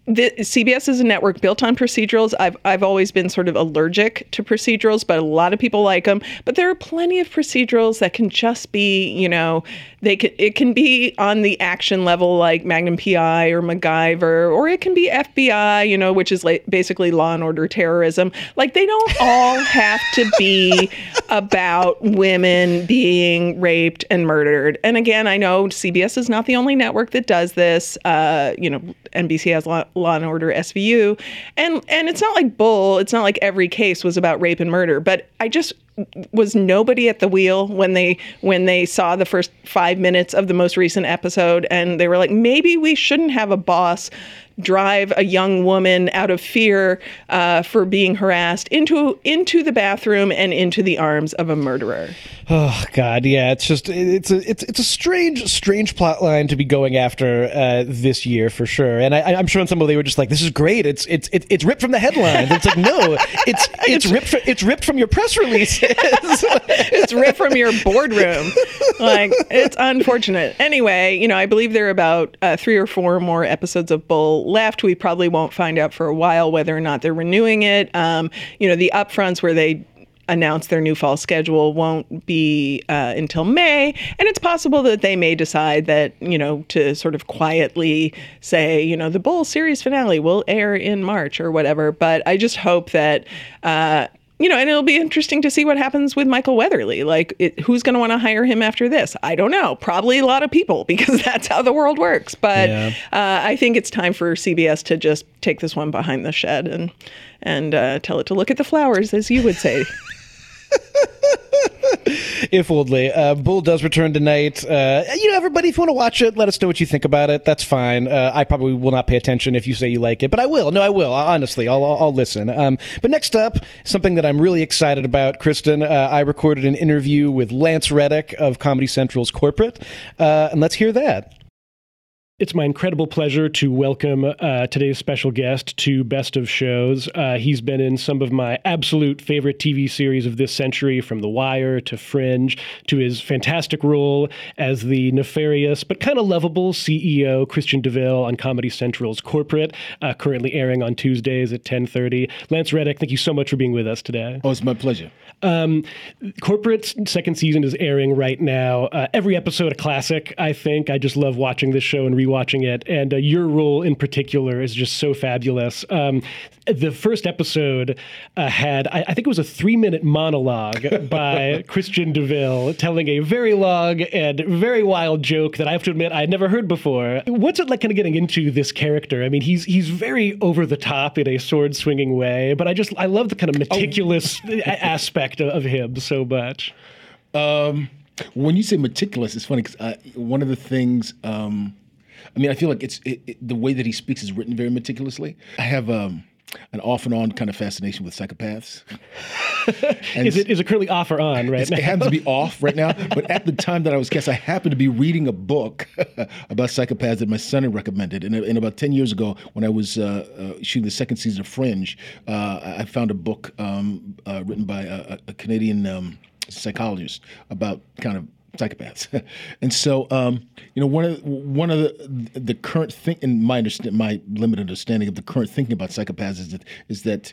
[SPEAKER 2] the, CBS is a network built on procedurals. I've I've always been sort of allergic to procedurals, but a lot of people like them. But there are plenty of procedurals that can just be, you know, they can it can be on the action level like Magnum PI or MacGyver, or it can be FBI, you know, which is like basically Law and Order terrorism. Like they don't all have to be about women being raped and murdered. And again, I know CBS is not the only network that does this. Uh, you know, NBC has Law, Law and Order SVU, and and it's not like Bull. It's not like every case was about rape and murder. But I just was nobody at the wheel when they when they saw the first five minutes of the most recent episode, and they were like, maybe we shouldn't have a boss drive a young woman out of fear uh, for being harassed into into the bathroom and into the arms of a murderer.
[SPEAKER 1] Oh God, yeah, it's just it's a it's it's a strange strange plot line to be going after uh, this year for sure. And I, am sure on some of they were just like, this is great. It's it's it's ripped from the headlines. It's like no, it's it's ripped from, it's ripped from your press releases.
[SPEAKER 2] it's ripped from your boardroom. Like it's unfortunate. Anyway, you know, I believe there are about uh, three or four more episodes of Bull left. We probably won't find out for a while whether or not they're renewing it. Um, you know, the upfronts where they announce their new fall schedule won't be uh, until May, and it's possible that they may decide that you know to sort of quietly say you know the Bull series finale will air in March or whatever. But I just hope that. Uh, you know, and it'll be interesting to see what happens with Michael Weatherly. Like, it, who's going to want to hire him after this? I don't know. Probably a lot of people because that's how the world works. But
[SPEAKER 3] Yeah.
[SPEAKER 2] uh, I think it's time for CBS to just take this one behind the shed and and uh, tell it to look at the flowers, as you would say.
[SPEAKER 3] if only. Uh, Bull does return tonight. Uh, you know, everybody, if you want to watch it, let us know what you think about it. That's fine. Uh, I probably will not pay attention if you say you like it, but I will. No, I will. Honestly, I'll, I'll, I'll listen. Um, but next up, something that I'm really excited about, Kristen. Uh, I recorded an interview with Lance Reddick of Comedy Central's Corporate, uh, and let's hear that. It's my incredible pleasure to welcome uh, today's special guest to Best of Shows. Uh, he's been in some of my absolute favorite TV series of this century, from The Wire to Fringe, to his fantastic role as the nefarious but kind of lovable CEO Christian DeVille on Comedy Central's Corporate, uh, currently airing on Tuesdays at 10:30. Lance Reddick, thank you so much for being with us today.
[SPEAKER 4] Oh, it's my pleasure.
[SPEAKER 3] Um, Corporate's second season is airing right now. Uh, every episode a classic, I think. I just love watching this show and rewatching it. And uh, your role in particular is just so fabulous. Um, the first episode uh, had, I, I think it was a three minute monologue by Christian DeVille telling a very long and very wild joke that I have to admit I had never heard before. What's it like kind of getting into this character? I mean, he's he's very over the top in a sword swinging way, but I just I love the kind of meticulous a- aspect of, of him so much.
[SPEAKER 4] Um, when you say meticulous, it's funny because one of the things, um, I mean, I feel like it's it, it, the way that he speaks is written very meticulously. I have um, an off and on kind of fascination with psychopaths. And
[SPEAKER 3] Is it is it currently off or on right now?
[SPEAKER 4] It happens to be off right now, but at the time that I was cast, I happened to be reading a book about psychopaths that my son had recommended. And, and about 10 years ago, when I was uh, uh, shooting the second season of Fringe, uh, I found a book um, uh, written by a, a Canadian um, psychologist about kind of psychopaths. and so, um, you know, one of one of the the current thing in my understand my limited understanding of the current thinking about psychopaths is that is that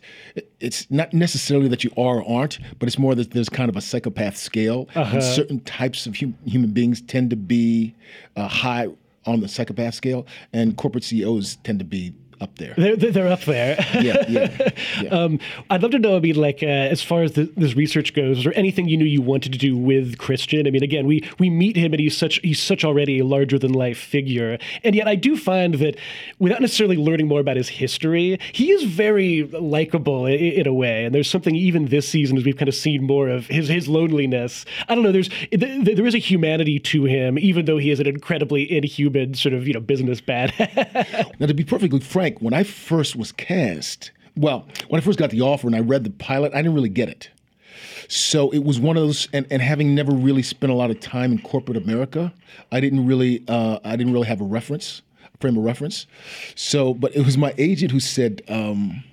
[SPEAKER 4] it's not necessarily that you are or aren't, but it's more that there's kind of a psychopath scale, and certain types of hum- human beings tend to be uh, high on the psychopath scale, and corporate CEOs tend to be up there.
[SPEAKER 3] They're, they're up there.
[SPEAKER 4] Yeah, yeah, yeah.
[SPEAKER 3] Um, I'd love to know. I mean, like uh, as far as the, this research goes, was there anything you knew you wanted to do with Christian? I mean, again, we we meet him and he's such he's such already a larger than life figure, and yet I do find that without necessarily learning more about his history, he is very likable in, in a way. And there's something even this season as we've kind of seen more of his his loneliness. I don't know. There's th- there is a humanity to him, even though he is an incredibly inhuman sort of you know business bad.
[SPEAKER 4] Now, to be perfectly frank, when I first was cast, well, when I first got the offer and I read the pilot, I didn't really get it. So it was one of those, and, and having never really spent a lot of time in corporate America, I didn't really, uh, I didn't really have a reference, a frame of reference. So, but it was my agent who said, um,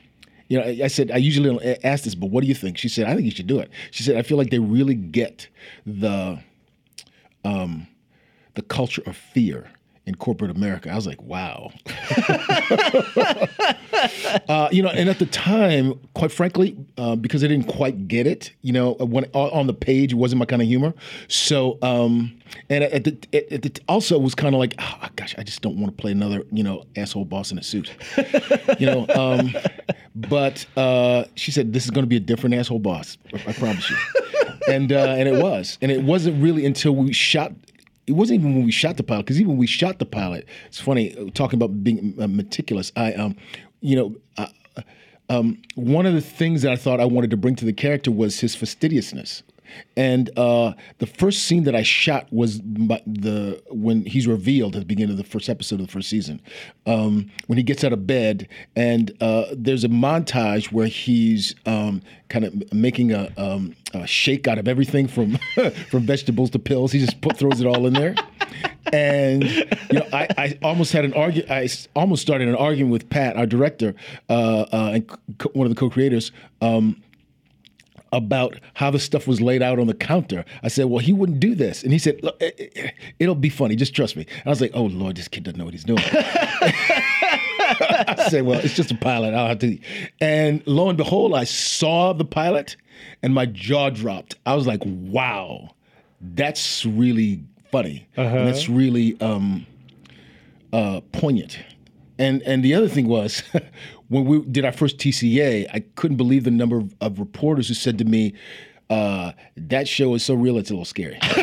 [SPEAKER 4] you know, I I said I usually don't ask this, but what do you think? She said, I think you should do it. She said, I feel like they really get the, um, the culture of fear in corporate America. I was like, wow. uh, you know, and at the time, quite frankly, uh, because I didn't quite get it, you know, when on on the page, it wasn't my kind of humor. So, um, and at the, at the, also was kind of like, oh, gosh, I just don't want to play another, you know, asshole boss in a suit, you know. Um, but uh, she said this is going to be a different asshole boss. I promise you. And uh, and it was, and it wasn't really until we shot it wasn't even when we shot the pilot because even when we shot the pilot it's funny uh, talking about being uh, meticulous. I um you know uh, um, one of the things that i thought i wanted to bring to the character was his fastidiousness and uh, the first scene that I shot was the when he's revealed at the beginning of the first episode of the first season, um, when he gets out of bed, and uh, there's a montage where he's um, kind of making a, um, a shake out of everything from from vegetables to pills. He just put, throws it all in there, and you know I, I almost had an argument. I almost started an argument with Pat, our director, uh, uh, and co- one of the co-creators. Um, about how the stuff was laid out on the counter. I said, "Well, he wouldn't do this," and he said, Look, it- it- "It'll be funny. Just trust me." And I was like, "Oh Lord, this kid doesn't know what he's doing." I said, "Well, it's just a pilot. I'll have to." And lo and behold, I saw the pilot, and my jaw dropped. I was like, "Wow, that's really funny. And that's really um, uh, poignant." And and the other thing was, when we did our first TCA, I couldn't believe the number of, of reporters who said to me, uh, "That show is so real, it's a little scary."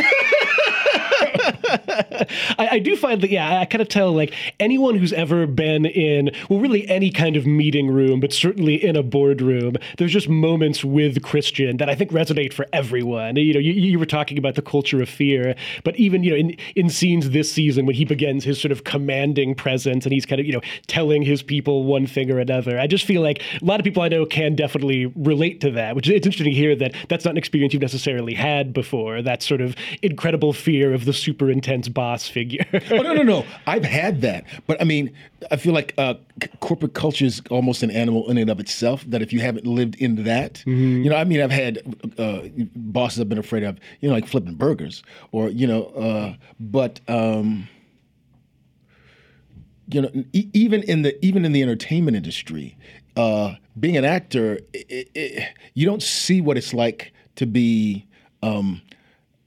[SPEAKER 3] I, I do find that, yeah, I kind of tell like anyone who's ever been in, well, really any kind of meeting room, but certainly in a boardroom, there's just moments with Christian that I think resonate for everyone. You know, you, you were talking about the culture of fear, but even, you know, in, in scenes this season when he begins his sort of commanding presence and he's kind of, you know, telling his people one thing or another, I just feel like a lot of people I know can definitely relate to that, which it's interesting to hear that that's not an experience you've necessarily had before, that sort of incredible fear of the super intense boss figure.
[SPEAKER 4] oh no, no, no! I've had that, but I mean, I feel like uh, c- corporate culture is almost an animal in and of itself. That if you haven't lived in that, you know, I mean, I've had uh, bosses I've been afraid of, you know, like flipping burgers, or you know, uh, but. Um, you know, e- even in the even in the entertainment industry, uh, being an actor, i i you don't see what it's like to be um,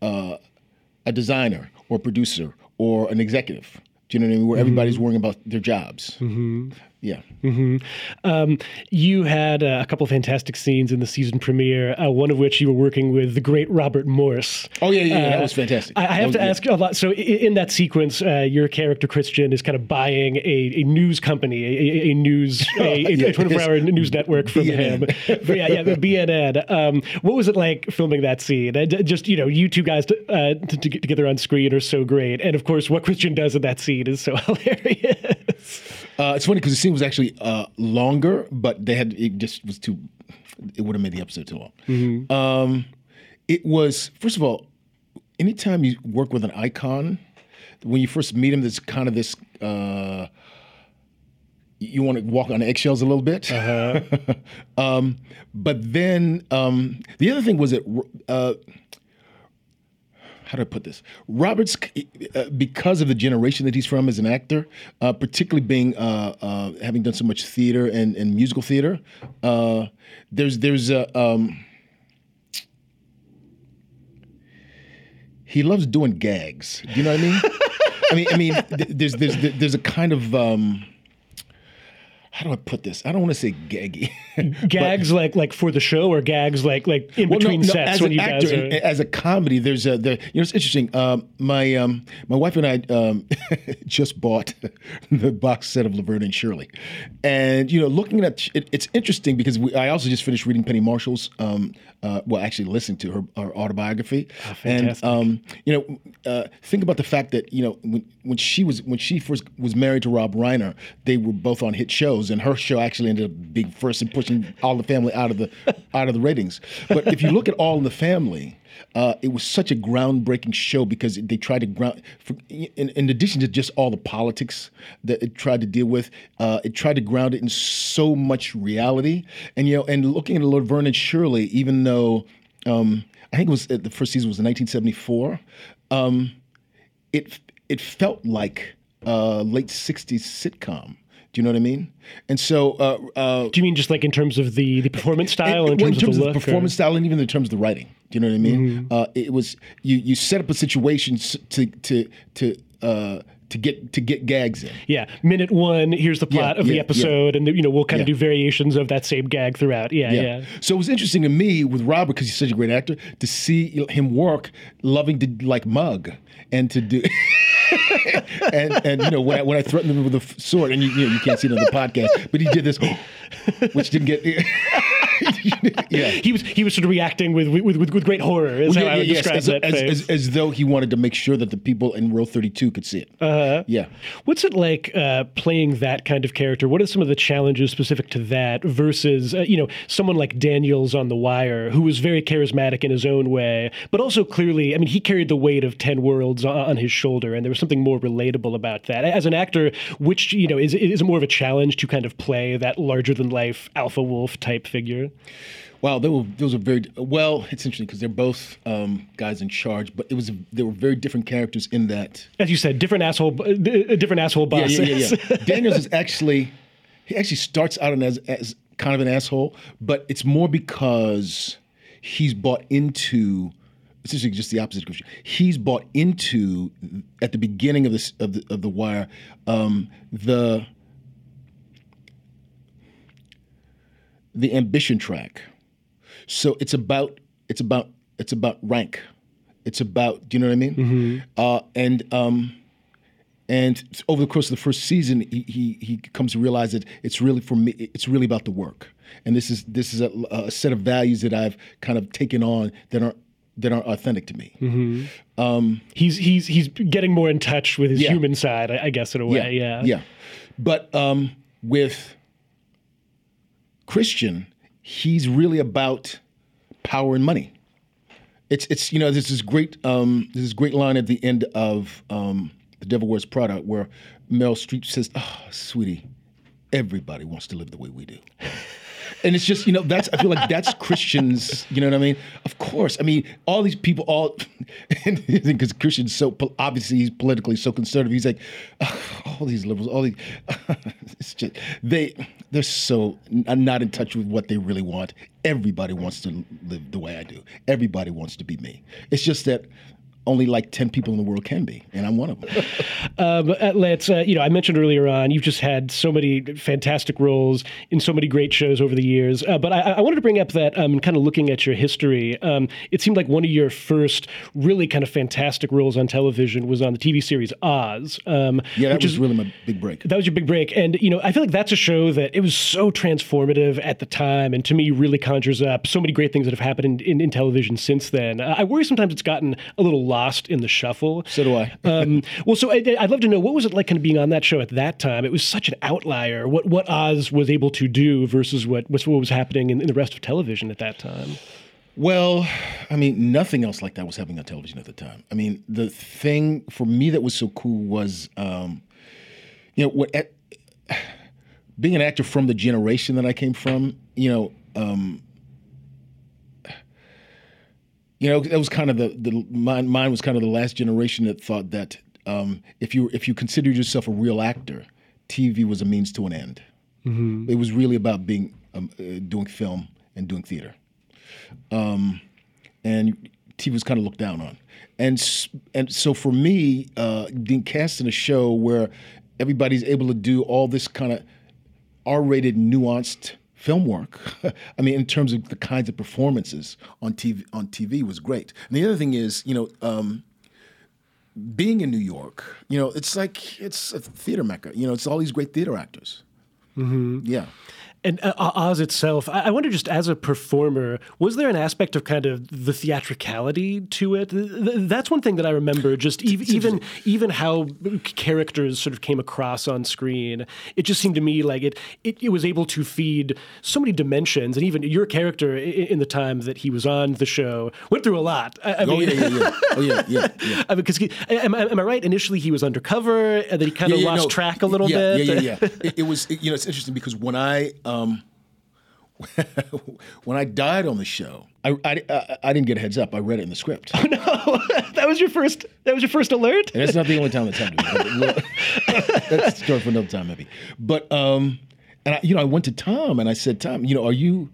[SPEAKER 4] uh, a designer or producer or an executive. Do you know what I mean? Where everybody's mm-hmm. worrying about their jobs. Mm-hmm. Yeah.
[SPEAKER 3] Um, you had uh, a couple of fantastic scenes in the season premiere, uh, one of which you were working with the great Robert Morse.
[SPEAKER 4] Oh yeah, yeah, yeah. that was fantastic.
[SPEAKER 3] I, I have
[SPEAKER 4] was-
[SPEAKER 3] to
[SPEAKER 4] yeah.
[SPEAKER 3] ask a lot. So, i- in that sequence, uh, your character Christian is kind of buying a, a news company, a, a- news, a,
[SPEAKER 4] Yeah,
[SPEAKER 3] a 24-hour news network from him. But yeah, yeah, the BNN. Um, what was it like filming that scene? Uh, just you know, you two guys to, uh, to, to together on screen are so great, and of course, what Christian does in that scene is so hilarious.
[SPEAKER 4] Uh, it's funny because the scene was actually uh, longer, but they had it just was too. It would have made the episode too long. Um, it was first of all, anytime you work with an icon, when you first meet him, there's kind of this. Uh, you want to walk on eggshells a little bit, um, but then um, the other thing was that. Uh, how do I put this? Roberts, uh, because of the generation that he's from as an actor, uh, particularly being uh, uh, having done so much theater and, and musical theater, uh, there's there's a um, he loves doing gags. Do you know what I mean? I mean, I mean, th- there's there's there's a kind of um, how do I put this? I don't want to say gaggy.
[SPEAKER 3] gags like like for the show, or gags like like in
[SPEAKER 4] Well,
[SPEAKER 3] between
[SPEAKER 4] no,
[SPEAKER 3] sets
[SPEAKER 4] as
[SPEAKER 3] when
[SPEAKER 4] an
[SPEAKER 3] you
[SPEAKER 4] actor,
[SPEAKER 3] guys are.
[SPEAKER 4] as a comedy, there's a there. You know, it's interesting. Um, my um, my wife and I um, just bought the box set of Laverne and Shirley, and you know, looking at it, it's interesting because we, I also just finished reading Penny Marshall's. Um, uh, well, actually, listening to her, her autobiography, and
[SPEAKER 3] fantastic.
[SPEAKER 4] um, you know, uh, think about the fact that you know when, when she was when she first was married to Rob Reiner, they were both on hit shows, and her show actually ended up being first and pushing all the family out of the out of the ratings. But if you look at All in the Family, uh, it was such a groundbreaking show because they tried to ground, for, in, in addition to just all the politics that it tried to deal with, uh, it tried to ground it in so much reality. And you know, and looking at Laverne and Shirley, even though um, I think it was the first season was in 1974, um, it it felt like a late 60s sitcom. Do you know what I mean? And so, uh, uh,
[SPEAKER 3] Do you mean just like in terms of the the performance style,
[SPEAKER 4] and-
[SPEAKER 3] in
[SPEAKER 4] well,
[SPEAKER 3] terms, of the look, or-
[SPEAKER 4] performance style, and even in terms of the writing. Do you know what I mean? Uh, it was you. You set up a situation to to to uh, to get to get gags in.
[SPEAKER 3] Yeah, minute one. Here's the plot
[SPEAKER 4] Yeah,
[SPEAKER 3] of the
[SPEAKER 4] yeah,
[SPEAKER 3] episode, and you know we'll kind of
[SPEAKER 4] Yeah.
[SPEAKER 3] do variations of that same gag throughout. Yeah, yeah.
[SPEAKER 4] So it was interesting to me with Robert because he's such a great actor to see him work, loving to like mug and to do. and and you know when I, when I threatened him with a sword, and you, you know you can't see it on the podcast, but he did this, which didn't get. yeah.
[SPEAKER 3] He was he was sort of reacting with with, with, with great horror. Is
[SPEAKER 4] Well,
[SPEAKER 3] how I would
[SPEAKER 4] yes,
[SPEAKER 3] describe
[SPEAKER 4] as,
[SPEAKER 3] that
[SPEAKER 4] as, as, as though he wanted to make sure that the people in row 32 could see it. Uh-huh. Yeah.
[SPEAKER 3] What's it like uh, playing that kind of character? What are some of the challenges specific to that versus, uh, you know, someone like Daniels on The Wire, who was very charismatic in his own way, but also clearly, I mean, he carried the weight of 10 worlds on, on his shoulder, and there was something more relatable about that. As an actor, which, you know, is, is it more of a challenge to kind of play that larger than life alpha wolf type figure?
[SPEAKER 4] Wow, they were those are very well. It's interesting because they're both um, guys in charge, but it was they were very different characters in that.
[SPEAKER 3] As you said, different asshole, uh, different asshole
[SPEAKER 4] Yeah,
[SPEAKER 3] bosses.
[SPEAKER 4] yeah, yeah. yeah. Daniels is actually he actually starts out as as kind of an asshole, but it's more because he's bought into essentially just the opposite of. He's bought into at the beginning of this of the of the wire um, the the ambition track. So it's about it's about it's about rank. It's about do you know what I mean? Uh, and um, and over the course of the first season, he, he he comes to realize that it's really for me. It's really about the work. And this is this is a, a set of values that I've kind of taken on that aren't that aren't authentic to me.
[SPEAKER 3] um He's he's he's getting more in touch with his
[SPEAKER 4] Yeah.
[SPEAKER 3] human side, I, I guess, in a way. Yeah.
[SPEAKER 4] yeah. But um, with Christian, he's really about power and money. It's it's you know there's this great um, there's this great line at the end of um, the Devil Wears Prada where Meryl Streep says, "Oh, sweetie, everybody wants to live the way we do." And it's just, you know, that's, I feel like that's Christians, you know what I mean? Of course. I mean, all these people, all, because Christian's so, obviously, he's politically so conservative. He's like, "Ugh, all these liberals, all these, it's just, they, they're so not in touch with what they really want. Everybody wants to live the way I do. Everybody wants to be me. It's just that only like 10 people in the world can be, and I'm one of them.
[SPEAKER 3] Um, uh, Lance, uh, you know, I mentioned earlier on, you've just had so many fantastic roles in so many great shows over the years. Uh, but I, I wanted to bring up that, um, kind of looking at your history, um, it seemed like one of your first really kind of fantastic roles on television was on the TV series Oz. Um,
[SPEAKER 4] Yeah, that
[SPEAKER 3] which
[SPEAKER 4] was
[SPEAKER 3] is
[SPEAKER 4] really my big break.
[SPEAKER 3] that was your big break. And, you know, I feel like that's a show that it was so transformative at the time. And to me, really conjures up so many great things that have happened in, in, in television since then. Uh, I worry sometimes it's gotten a little lost in the shuffle.
[SPEAKER 4] So do I.
[SPEAKER 3] um, well, so I, I'd love to know what was it like kind of being on that show at that time? It was such an outlier. What what Oz was able to do versus what what was happening in, in the rest of television at that time.
[SPEAKER 4] Well, I mean, nothing else like that was happening on television at the time. I mean, the thing for me that was so cool was, um, you know, what, at, being an actor from the generation that I came from. You know, um, you know, that was kind of the the mine. Mine was kind of the last generation that thought that um, if you if you considered yourself a real actor, TV was a means to an end. It was really about being um, uh, doing film and doing theater and TV was kind of looked down on. And and so for me, uh, being cast in a show where everybody's able to do all this kind of R-rated, nuanced film work. I mean, in terms of the kinds of performances on TV on TV was great. And the other thing is, you know. Um, being in New York, you know, it's like it's a theater mecca. You know, it's all these great theater actors. Mm-hmm. Yeah.
[SPEAKER 3] And uh, Oz itself, I I wonder just as a performer, was there an aspect of kind of the theatricality to it? Th- th- That's one thing that I remember. Just ev- even even how characters sort of came across on screen. It just seemed to me like it it, it was able to feed so many dimensions, and even your character i- in the time that he was on the show went through a lot. I, I
[SPEAKER 4] Oh
[SPEAKER 3] mean,
[SPEAKER 4] yeah, yeah, yeah. Oh yeah, yeah, yeah.
[SPEAKER 3] I mean, because am, I- am I right? Initially, he was undercover, and then he kind of
[SPEAKER 4] Yeah, yeah,
[SPEAKER 3] lost
[SPEAKER 4] no.
[SPEAKER 3] track a little
[SPEAKER 4] yeah,
[SPEAKER 3] bit.
[SPEAKER 4] Yeah, yeah, yeah. it, it was, you know, it's interesting because when I, um, when I died on the show, I, I, I, I didn't get a heads up. I read it in the script. and
[SPEAKER 3] that was your first. That was your first alert.
[SPEAKER 4] that's not the only time that's happened. to me. That's a story for another time, maybe. But, um, and I, you know, I went to Tom and I said, Tom, you know, are you,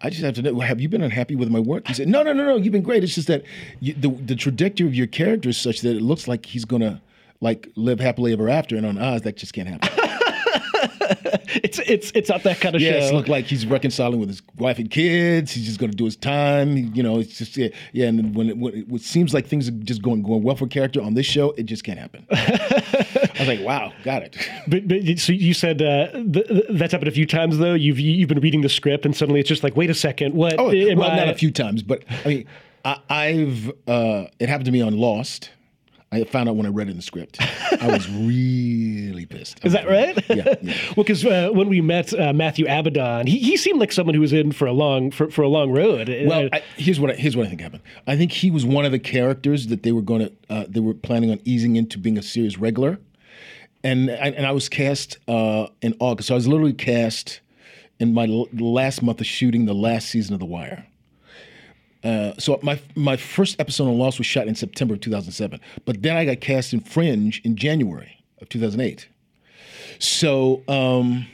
[SPEAKER 4] I just have to know, have you been unhappy with my work? He said, no, no, no, no, you've been great. It's just that you, the, the trajectory of your character is such that it looks like he's going to, like, live happily ever after. And on Oz, that just can't happen.
[SPEAKER 3] It's it's it's not that kind of
[SPEAKER 4] Yeah,
[SPEAKER 3] show.
[SPEAKER 4] it's look like he's reconciling with his wife and kids. He's just going to do his time. You know, it's just yeah. yeah and when it, when it, it seems like things are just going going well for character on this show, it just can't happen. I was like, wow, got it.
[SPEAKER 3] But, but so you said uh, th- th- that's happened a few times though. You've you've been reading the script and suddenly it's just like, wait a second, what?
[SPEAKER 4] Oh, well,
[SPEAKER 3] I-
[SPEAKER 4] not a few times, but I mean, I, I've uh, it happened to me on Lost. I found out when I read it in the script. I was really pissed. I
[SPEAKER 3] Is that right?
[SPEAKER 4] Yeah. yeah.
[SPEAKER 3] well, because uh, when we met uh, Matthew Abaddon, he, he seemed like someone who was in for a long for, for a long road.
[SPEAKER 4] Well,
[SPEAKER 3] Uh,
[SPEAKER 4] I, here's what I, here's what I think happened. I think he was one of the characters that they were going to uh, they were planning on easing into being a series regular, and and, and I was cast uh, in August. So I was literally cast in my l- last month of shooting the last season of The Wire. Uh, so my my first episode on Lost was shot in September of 2007, but then I got cast in Fringe in January of 2008. So um,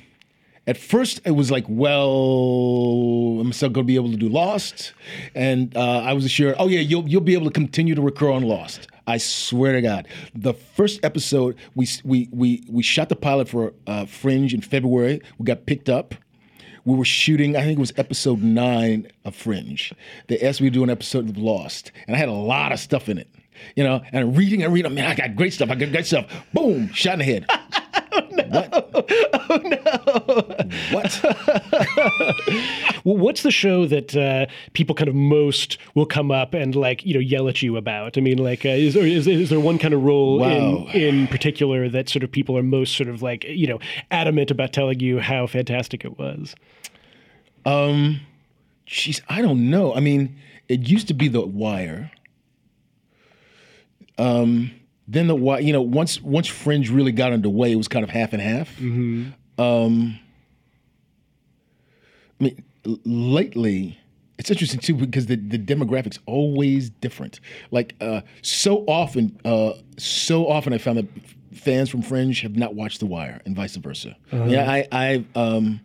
[SPEAKER 4] at first it was like, well, I'm still going to be able to do Lost, and uh, I was assured, oh yeah, you'll you'll be able to continue to recur on Lost. I swear to God, the first episode we we we we shot the pilot for uh, Fringe in February. We got picked up. We were shooting, I think it was episode nine of Fringe. They asked me to do an episode of Lost, and I had a lot of stuff in it. You know, and reading and reading. Man, I got great stuff. I got great stuff. Boom, shot in the head. What?
[SPEAKER 3] Oh no!
[SPEAKER 4] What?
[SPEAKER 3] Well, what's the show that uh, people kind of most will come up and like you know yell at you about? I mean, like, uh, is, there, is is there one kind of role
[SPEAKER 4] Wow.
[SPEAKER 3] in in particular that sort of people are most sort of like you know adamant about telling you how fantastic it was?
[SPEAKER 4] Um, jeez, I don't know. I mean, it used to be The Wire. Um, then the Wire, you know, once once Fringe really got underway, it was kind of half and half. Um, I mean, l- lately, it's interesting too because the, the demographics always different. Like uh, so often, uh, so often I found that fans from Fringe have not watched The Wire, and vice versa. Yeah, I, I, um,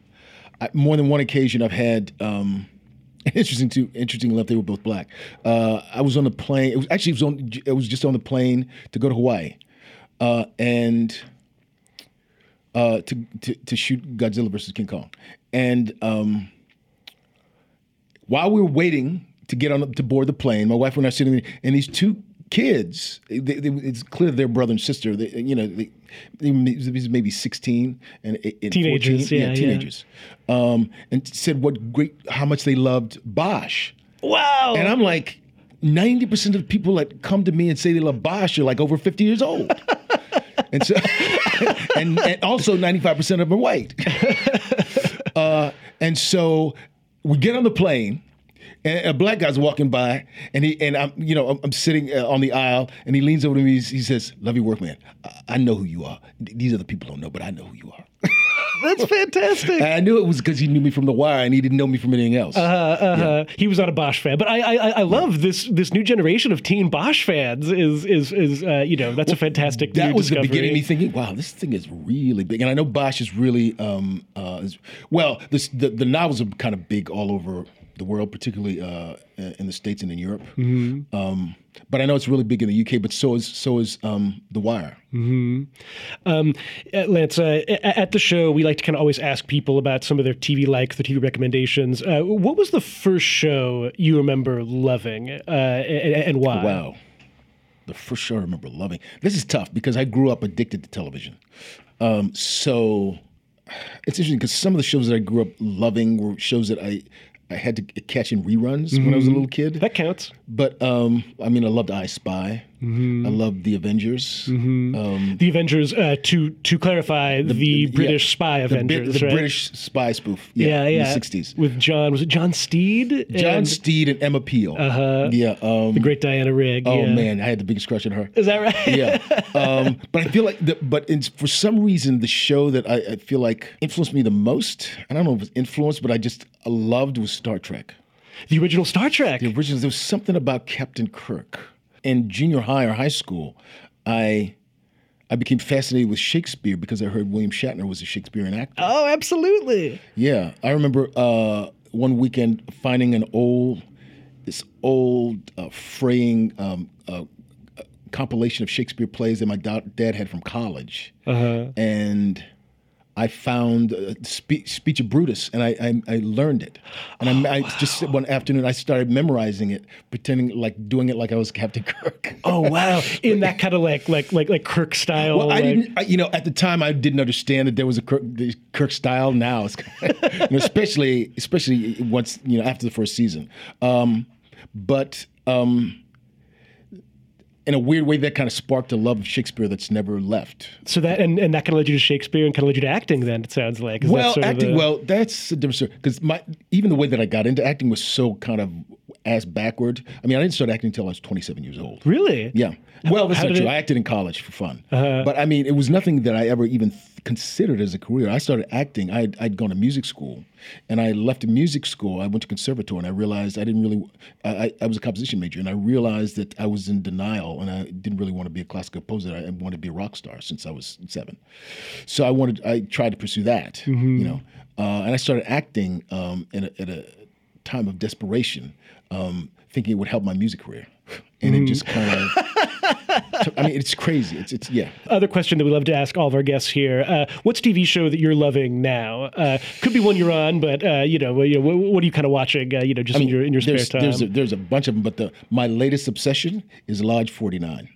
[SPEAKER 4] I, more than one occasion I've had. Um, interesting too. Interesting enough, they were both black. Uh, I was on the plane. It was actually it was on. It was just on the plane to go to Hawaii, uh, and uh, to, to to shoot Godzilla versus King Kong, and um, while we were waiting to get on to board the plane, my wife and I sitting there, and these two kids, they, they, it's clear they're brother and sister. They, you know, they, maybe sixteen and, and
[SPEAKER 3] Teenagers,
[SPEAKER 4] 14,
[SPEAKER 3] yeah, yeah.
[SPEAKER 4] teenagers, um, and said what great how much they loved Bosch.
[SPEAKER 3] Wow!
[SPEAKER 4] And I'm like, 90% of the people that come to me and say they love Bosch are like over 50 years old. and so and, and also 95% of them are white. uh, and so we get on the plane and a black guy's walking by and he and I'm you know I'm, I'm sitting uh, on the aisle and he leans over to me he, he says love your work man I, I know who you are these other people don't know but I know who you are
[SPEAKER 3] That's fantastic.
[SPEAKER 4] I knew it was because he knew me from the wire and he didn't know me from anything else
[SPEAKER 3] Uh, he was not a Bosch fan, but I I, I love this this new generation of teen Bosch fans. Is is is uh, you know that's a fantastic.
[SPEAKER 4] that
[SPEAKER 3] new
[SPEAKER 4] was
[SPEAKER 3] discovery.
[SPEAKER 4] the beginning me thinking, wow, this thing is really big. And I know Bosch is really, um, uh, is, well, this, the, the novels are kind of big all over the world, particularly uh, in the States and in Europe.
[SPEAKER 3] Mm-hmm.
[SPEAKER 4] Um, but I know it's really big in the UK, but so is, so is um, The Wire.
[SPEAKER 3] Um, uh, Lance, uh, at the show, we like to kind of always ask people about some of their TV likes, their TV recommendations. Uh, what was the first show you remember loving, uh, and, and why?
[SPEAKER 4] Wow. The first show I remember loving. This is tough because I grew up addicted to television. Um, so it's interesting because some of the shows that I grew up loving were shows that I, I had to catch in reruns when I was a little kid.
[SPEAKER 3] That counts.
[SPEAKER 4] But um, I mean, I loved I Spy.
[SPEAKER 3] Mm-hmm.
[SPEAKER 4] I love The Avengers. Um,
[SPEAKER 3] The Avengers. Uh, to to clarify, the,
[SPEAKER 4] yeah,
[SPEAKER 3] British spy
[SPEAKER 4] the,
[SPEAKER 3] Avengers,
[SPEAKER 4] the
[SPEAKER 3] right?
[SPEAKER 4] British spy spoof.
[SPEAKER 3] yeah,
[SPEAKER 4] Yeah,
[SPEAKER 3] yeah.
[SPEAKER 4] in the '60s.
[SPEAKER 3] with John. Was it John Steed?
[SPEAKER 4] John
[SPEAKER 3] And
[SPEAKER 4] Steed and Emma Peel. Uh-huh. Yeah. Um,
[SPEAKER 3] the great Diana Rigg.
[SPEAKER 4] oh
[SPEAKER 3] yeah.
[SPEAKER 4] man, I had the biggest crush on her.
[SPEAKER 3] is that right?
[SPEAKER 4] yeah. Um, but I feel like, the, but in, for some reason, the show that I, I feel like influenced me the most, I don't know if it was influenced, but I just loved was Star Trek.
[SPEAKER 3] the original Star Trek.
[SPEAKER 4] The original, there was something about Captain Kirk. In junior high or high school, I I became fascinated with Shakespeare because I heard William Shatner was a Shakespearean actor.
[SPEAKER 3] Oh, absolutely.
[SPEAKER 4] Yeah, I remember uh, one weekend finding an old, this old uh, fraying um, uh, compilation of Shakespeare plays that my da- dad had from college, and I found uh, spe- Speech of Brutus, and I I, I learned it, and I, I just one afternoon I started memorizing it, pretending like doing it like I was Captain Kirk.
[SPEAKER 3] Oh wow! In that kind of like like like like Kirk style.
[SPEAKER 4] Well, I
[SPEAKER 3] like-
[SPEAKER 4] didn't. I, you know, at the time, I didn't understand that there was a Kirk, the Kirk style. Now, it's, you know, especially especially once you know after the first season. Um, but um, in a weird way, that kind of sparked a love of Shakespeare that's never left.
[SPEAKER 3] So that and, and that kind of led you to Shakespeare and kind of led you to acting. Then it sounds like.
[SPEAKER 4] Well, acting.
[SPEAKER 3] the-
[SPEAKER 4] well, that's a different story because my even the way that I got into acting was so kind of ass backward. I mean, I didn't start acting until I was 27 years old.
[SPEAKER 3] really.
[SPEAKER 4] Yeah. Well, that's
[SPEAKER 3] how
[SPEAKER 4] not true.
[SPEAKER 3] it- Uh-huh.
[SPEAKER 4] I acted in college for fun. But I mean, it was nothing that I ever even considered as a career. I started acting. I'd, I'd gone to music school and I left music school. I went to conservatory and I realized I didn't really, I, I- I was a composition major and I realized that I was in denial and I didn't really want to be a classical composer. I wanted to be a rock star since I was seven. So I wanted, I tried to pursue that, you know. uh, and I started acting um, in a, at a time of desperation, um, thinking it would help my music career, and it just kind of. I mean, it's crazy. It's it's yeah.
[SPEAKER 1] Other question that we love to ask all of our guests here: uh, What's TV show that you're loving now? Uh, could be one you're on, but uh, you know, you know, what, what are you kind of watching? Uh, you know, just in your in your spare time.
[SPEAKER 4] There's a, there's a bunch of them, but the my latest obsession is Lodge 49.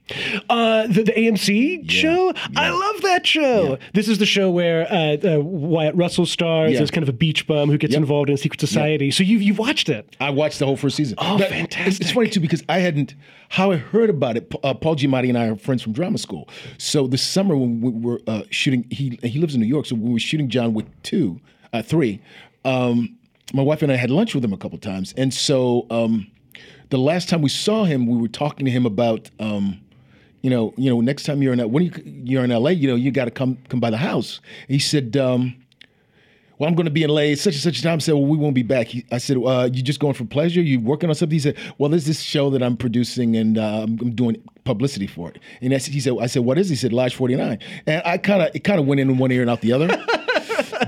[SPEAKER 1] Uh, the, the AMC show. I love that show.
[SPEAKER 4] Yeah.
[SPEAKER 1] This is the show where uh, uh, Wyatt Russell stars
[SPEAKER 4] Yeah.
[SPEAKER 1] as kind of a beach bum who gets
[SPEAKER 4] Yep.
[SPEAKER 1] involved in a secret society. So you've you've watched it.
[SPEAKER 4] I watched the whole first season.
[SPEAKER 1] Oh,
[SPEAKER 4] That-
[SPEAKER 1] fantastic.
[SPEAKER 4] It's, it's funny too because I hadn't. How I heard about it. Uh, Paul Giamatti and I are friends from drama school. So this summer when we were uh, shooting, he he lives in New York. So we were shooting John Wick two, uh, three, um, my wife and I had lunch with him a couple times, and so um, the last time we saw him, we were talking to him about. Um, you know, you know, next time you're in when you, you're in LA, you know, you got to come come by the house. He said, um, well, I'm going to be in LA such and such a time. I said, well, we won't be back. He, I said, uh, you just going for pleasure? You working on something? He said, well, there's this show that I'm producing and uh, I'm, doing publicity for it. And I he said, I said, what is? it? He said, Lodge 49. And I kind of it kind of went in one ear and out the other.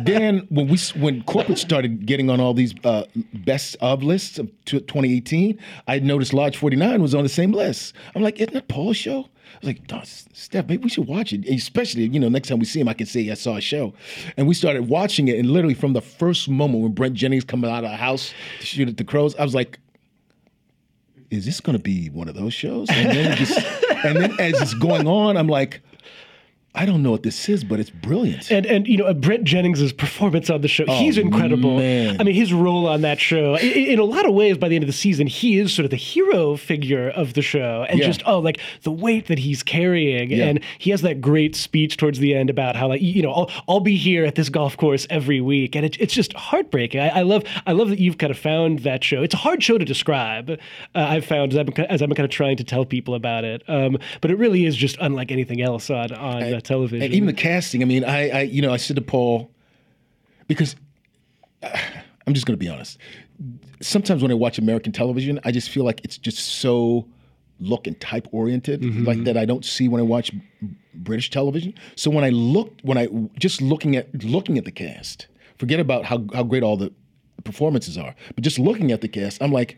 [SPEAKER 4] then when we when corporate started getting on all these uh, best of lists of t- 2018, I noticed Lodge 49 was on the same list. I'm like, isn't that Paul's show? I was like, "Duh, Steph, maybe we should watch it. Especially, you know, next time we see him, I can say I saw a show. And we started watching it, and literally from the first moment when Brent Jennings coming out of the house to shoot at the crows, I was like, is this going to be one of those shows? And then, just, and then as it's going on, I'm like, I don't know what this is, but it's brilliant.
[SPEAKER 1] And and you know uh, Brent Jennings' performance on the show, he's incredible.
[SPEAKER 4] Oh, man.
[SPEAKER 1] I mean, his role on that show, in, in a lot of ways, by the end of the season, he is sort of the hero figure of the show, and
[SPEAKER 4] Yeah.
[SPEAKER 1] just oh, like the weight that he's carrying,
[SPEAKER 4] Yeah.
[SPEAKER 1] and he has that great speech towards the end about how like you know I'll, I'll be here at this golf course every week, and it, it's just heartbreaking. I, I love I love that you've kind of found that show. It's a hard show to describe. Uh, I've found as I've, been, as I've been kind of trying to tell people about it, um, but it really is just unlike anything else on on television.
[SPEAKER 4] And even the casting, I mean, I, I you know, I said to Paul, because uh, I'm just going to be honest. Sometimes when I watch American television, I just feel like it's just so look and type oriented,
[SPEAKER 1] Mm-hmm.
[SPEAKER 4] like that I don't see when I watch British television. So when I look, when I just looking at looking at the cast, forget about how how great all the performances are, but just looking at the cast, I'm like.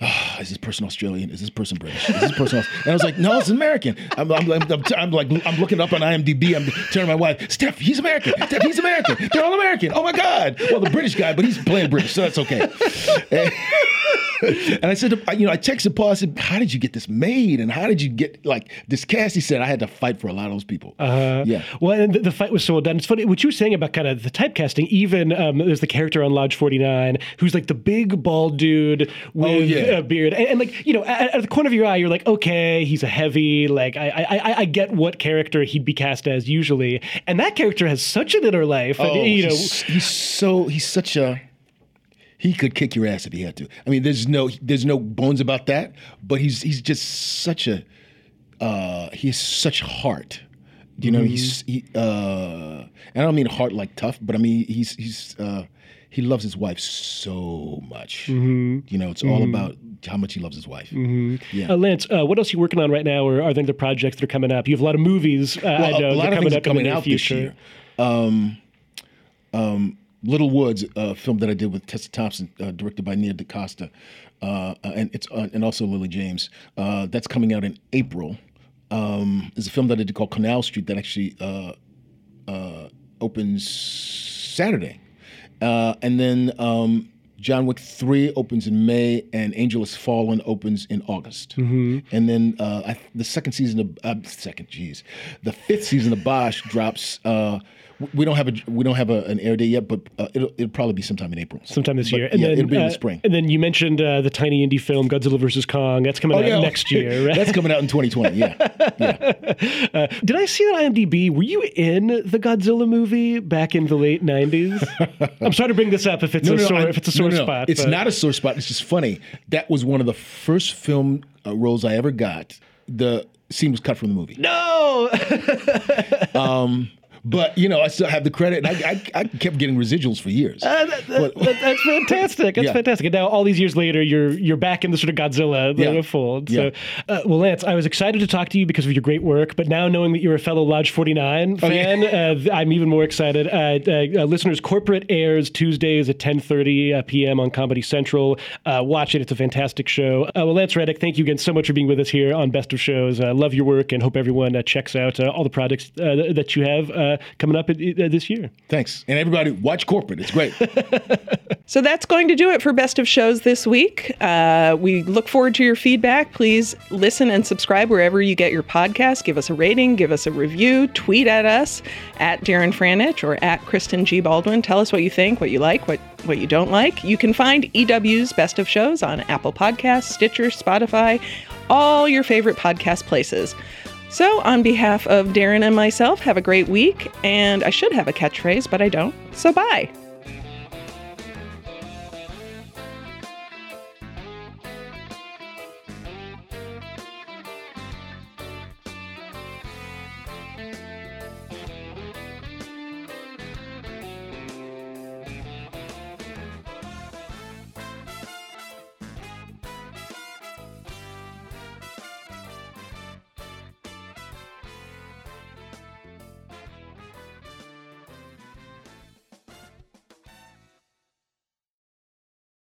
[SPEAKER 4] "Ah, is this person Australian? Is this person British? Is this person? Aus-" And I was like, no, it's American. I'm, I'm, I'm, I'm, I'm like, I'm looking up on IMDb. I'm telling my wife, Steph, he's American. Steph, he's American. They're all American. Oh my God. Well, the British guy, but he's playing British, so that's okay. And, and I said, to- you know, I texted Paul. I said, how did you get this made? And how did you get like this cast? He said, I had to fight for a lot of those people. Uh, yeah.
[SPEAKER 1] Well, and the, the fight was so well done. It's funny what you were saying about kind of the typecasting. Even um, there's the character on Lodge 49 who's like the big bald dude with
[SPEAKER 4] Oh, yeah.
[SPEAKER 1] a beard, and, and like you know, at, at the corner of your eye, you're like, okay, he's a heavy. Like I, I, I, I get what character he'd be cast as usually, and that character has such an inner life. and,
[SPEAKER 4] Oh,
[SPEAKER 1] you know,
[SPEAKER 4] he's, he's so he's such a he could kick your ass if he had to. I mean, there's no there's no bones about that. But he's he's just such a uh, he has such heart. You know, he's he. Uh, and I don't mean heart like tough, but I mean he's he's uh, he loves his wife so much. You know, it's all about how much he loves his wife. Yeah.
[SPEAKER 1] uh, Lance, uh, what else are you working on right now, or are there other projects that are coming up? You have a lot of movies. Uh, I know
[SPEAKER 4] a lot of
[SPEAKER 1] coming
[SPEAKER 4] things
[SPEAKER 1] up in
[SPEAKER 4] coming out this year. Um, um, Little Woods, a film that I did with Tessa Thompson, uh, directed by Nia DaCosta, uh, and it's uh, and also Lily James. Uh, that's coming out in April. Um, there's a film that I did called Canal Street that actually uh, uh, opens Saturday, uh, and then um, John Wick Three opens in May, and Angel Has Fallen opens in August, and then uh, I, the second season of uh, second, jeez, the fifth season of Bosch drops. Uh, we don't have a we don't have a, an air date yet, but uh, it'll it'll probably be sometime in April.
[SPEAKER 1] Sometime this
[SPEAKER 4] But,
[SPEAKER 1] year,
[SPEAKER 4] yeah, it'll be in
[SPEAKER 1] uh,
[SPEAKER 4] the spring.
[SPEAKER 1] And then you mentioned uh, the tiny indie film Godzilla vs Kong. That's coming
[SPEAKER 4] Oh,
[SPEAKER 1] out
[SPEAKER 4] yeah,
[SPEAKER 1] next year, right?
[SPEAKER 4] That's coming out in 2020. Yeah, yeah.
[SPEAKER 1] Did I see that IMDb? Were you in the Godzilla movie back in the late '90s? I'm sorry to bring this up if it's a sore if it's a sore
[SPEAKER 4] no, no.
[SPEAKER 1] spot.
[SPEAKER 4] It's
[SPEAKER 1] but-
[SPEAKER 4] not a sore spot. It's just funny. That was one of the first film uh, roles I ever got. The scene was cut from the movie.
[SPEAKER 1] No.
[SPEAKER 4] But you know, I still have the credit, and I, I, I kept getting residuals for years.
[SPEAKER 1] Uh, that- that- that- that's fantastic. That's
[SPEAKER 4] Yeah.
[SPEAKER 1] fantastic. And now, all these years later, you're you're back in the sort of Godzilla
[SPEAKER 4] Yeah.
[SPEAKER 1] fold.
[SPEAKER 4] Yeah.
[SPEAKER 1] So, uh, well, Lance, I was excited to talk to you because of your great work. But now, knowing that you're a fellow Lodge 49
[SPEAKER 4] Oh, yeah.
[SPEAKER 1] fan, uh, I'm even more excited. Uh, uh, uh, listeners, Corporate airs Tuesdays at 10:30 uh, p.m. on Comedy Central. Uh, watch it; it's a fantastic show. Uh, well, Lance Reddick, thank you again so much for being with us here on Best of Shows. Uh, love your work, and hope everyone uh, checks out uh, all the projects uh, that you have uh, coming up uh, this year.
[SPEAKER 4] Thanks, and everybody, watch corporate. It's great.
[SPEAKER 2] So that's going to do it for Best of Shows this week. Uh, we look forward to your feedback. Please listen and subscribe wherever you get your podcast. Give us a rating, give us a review, tweet at us at Darren Franich or at Kristen G. Baldwin. Tell us what you think, what you like, what, what you don't like. You can find EW's Best of Shows on Apple Podcasts, Stitcher, Spotify, all your favorite podcast places. So, on behalf of Darren and myself, have a great week. And I should have a catchphrase, but I don't. So, bye.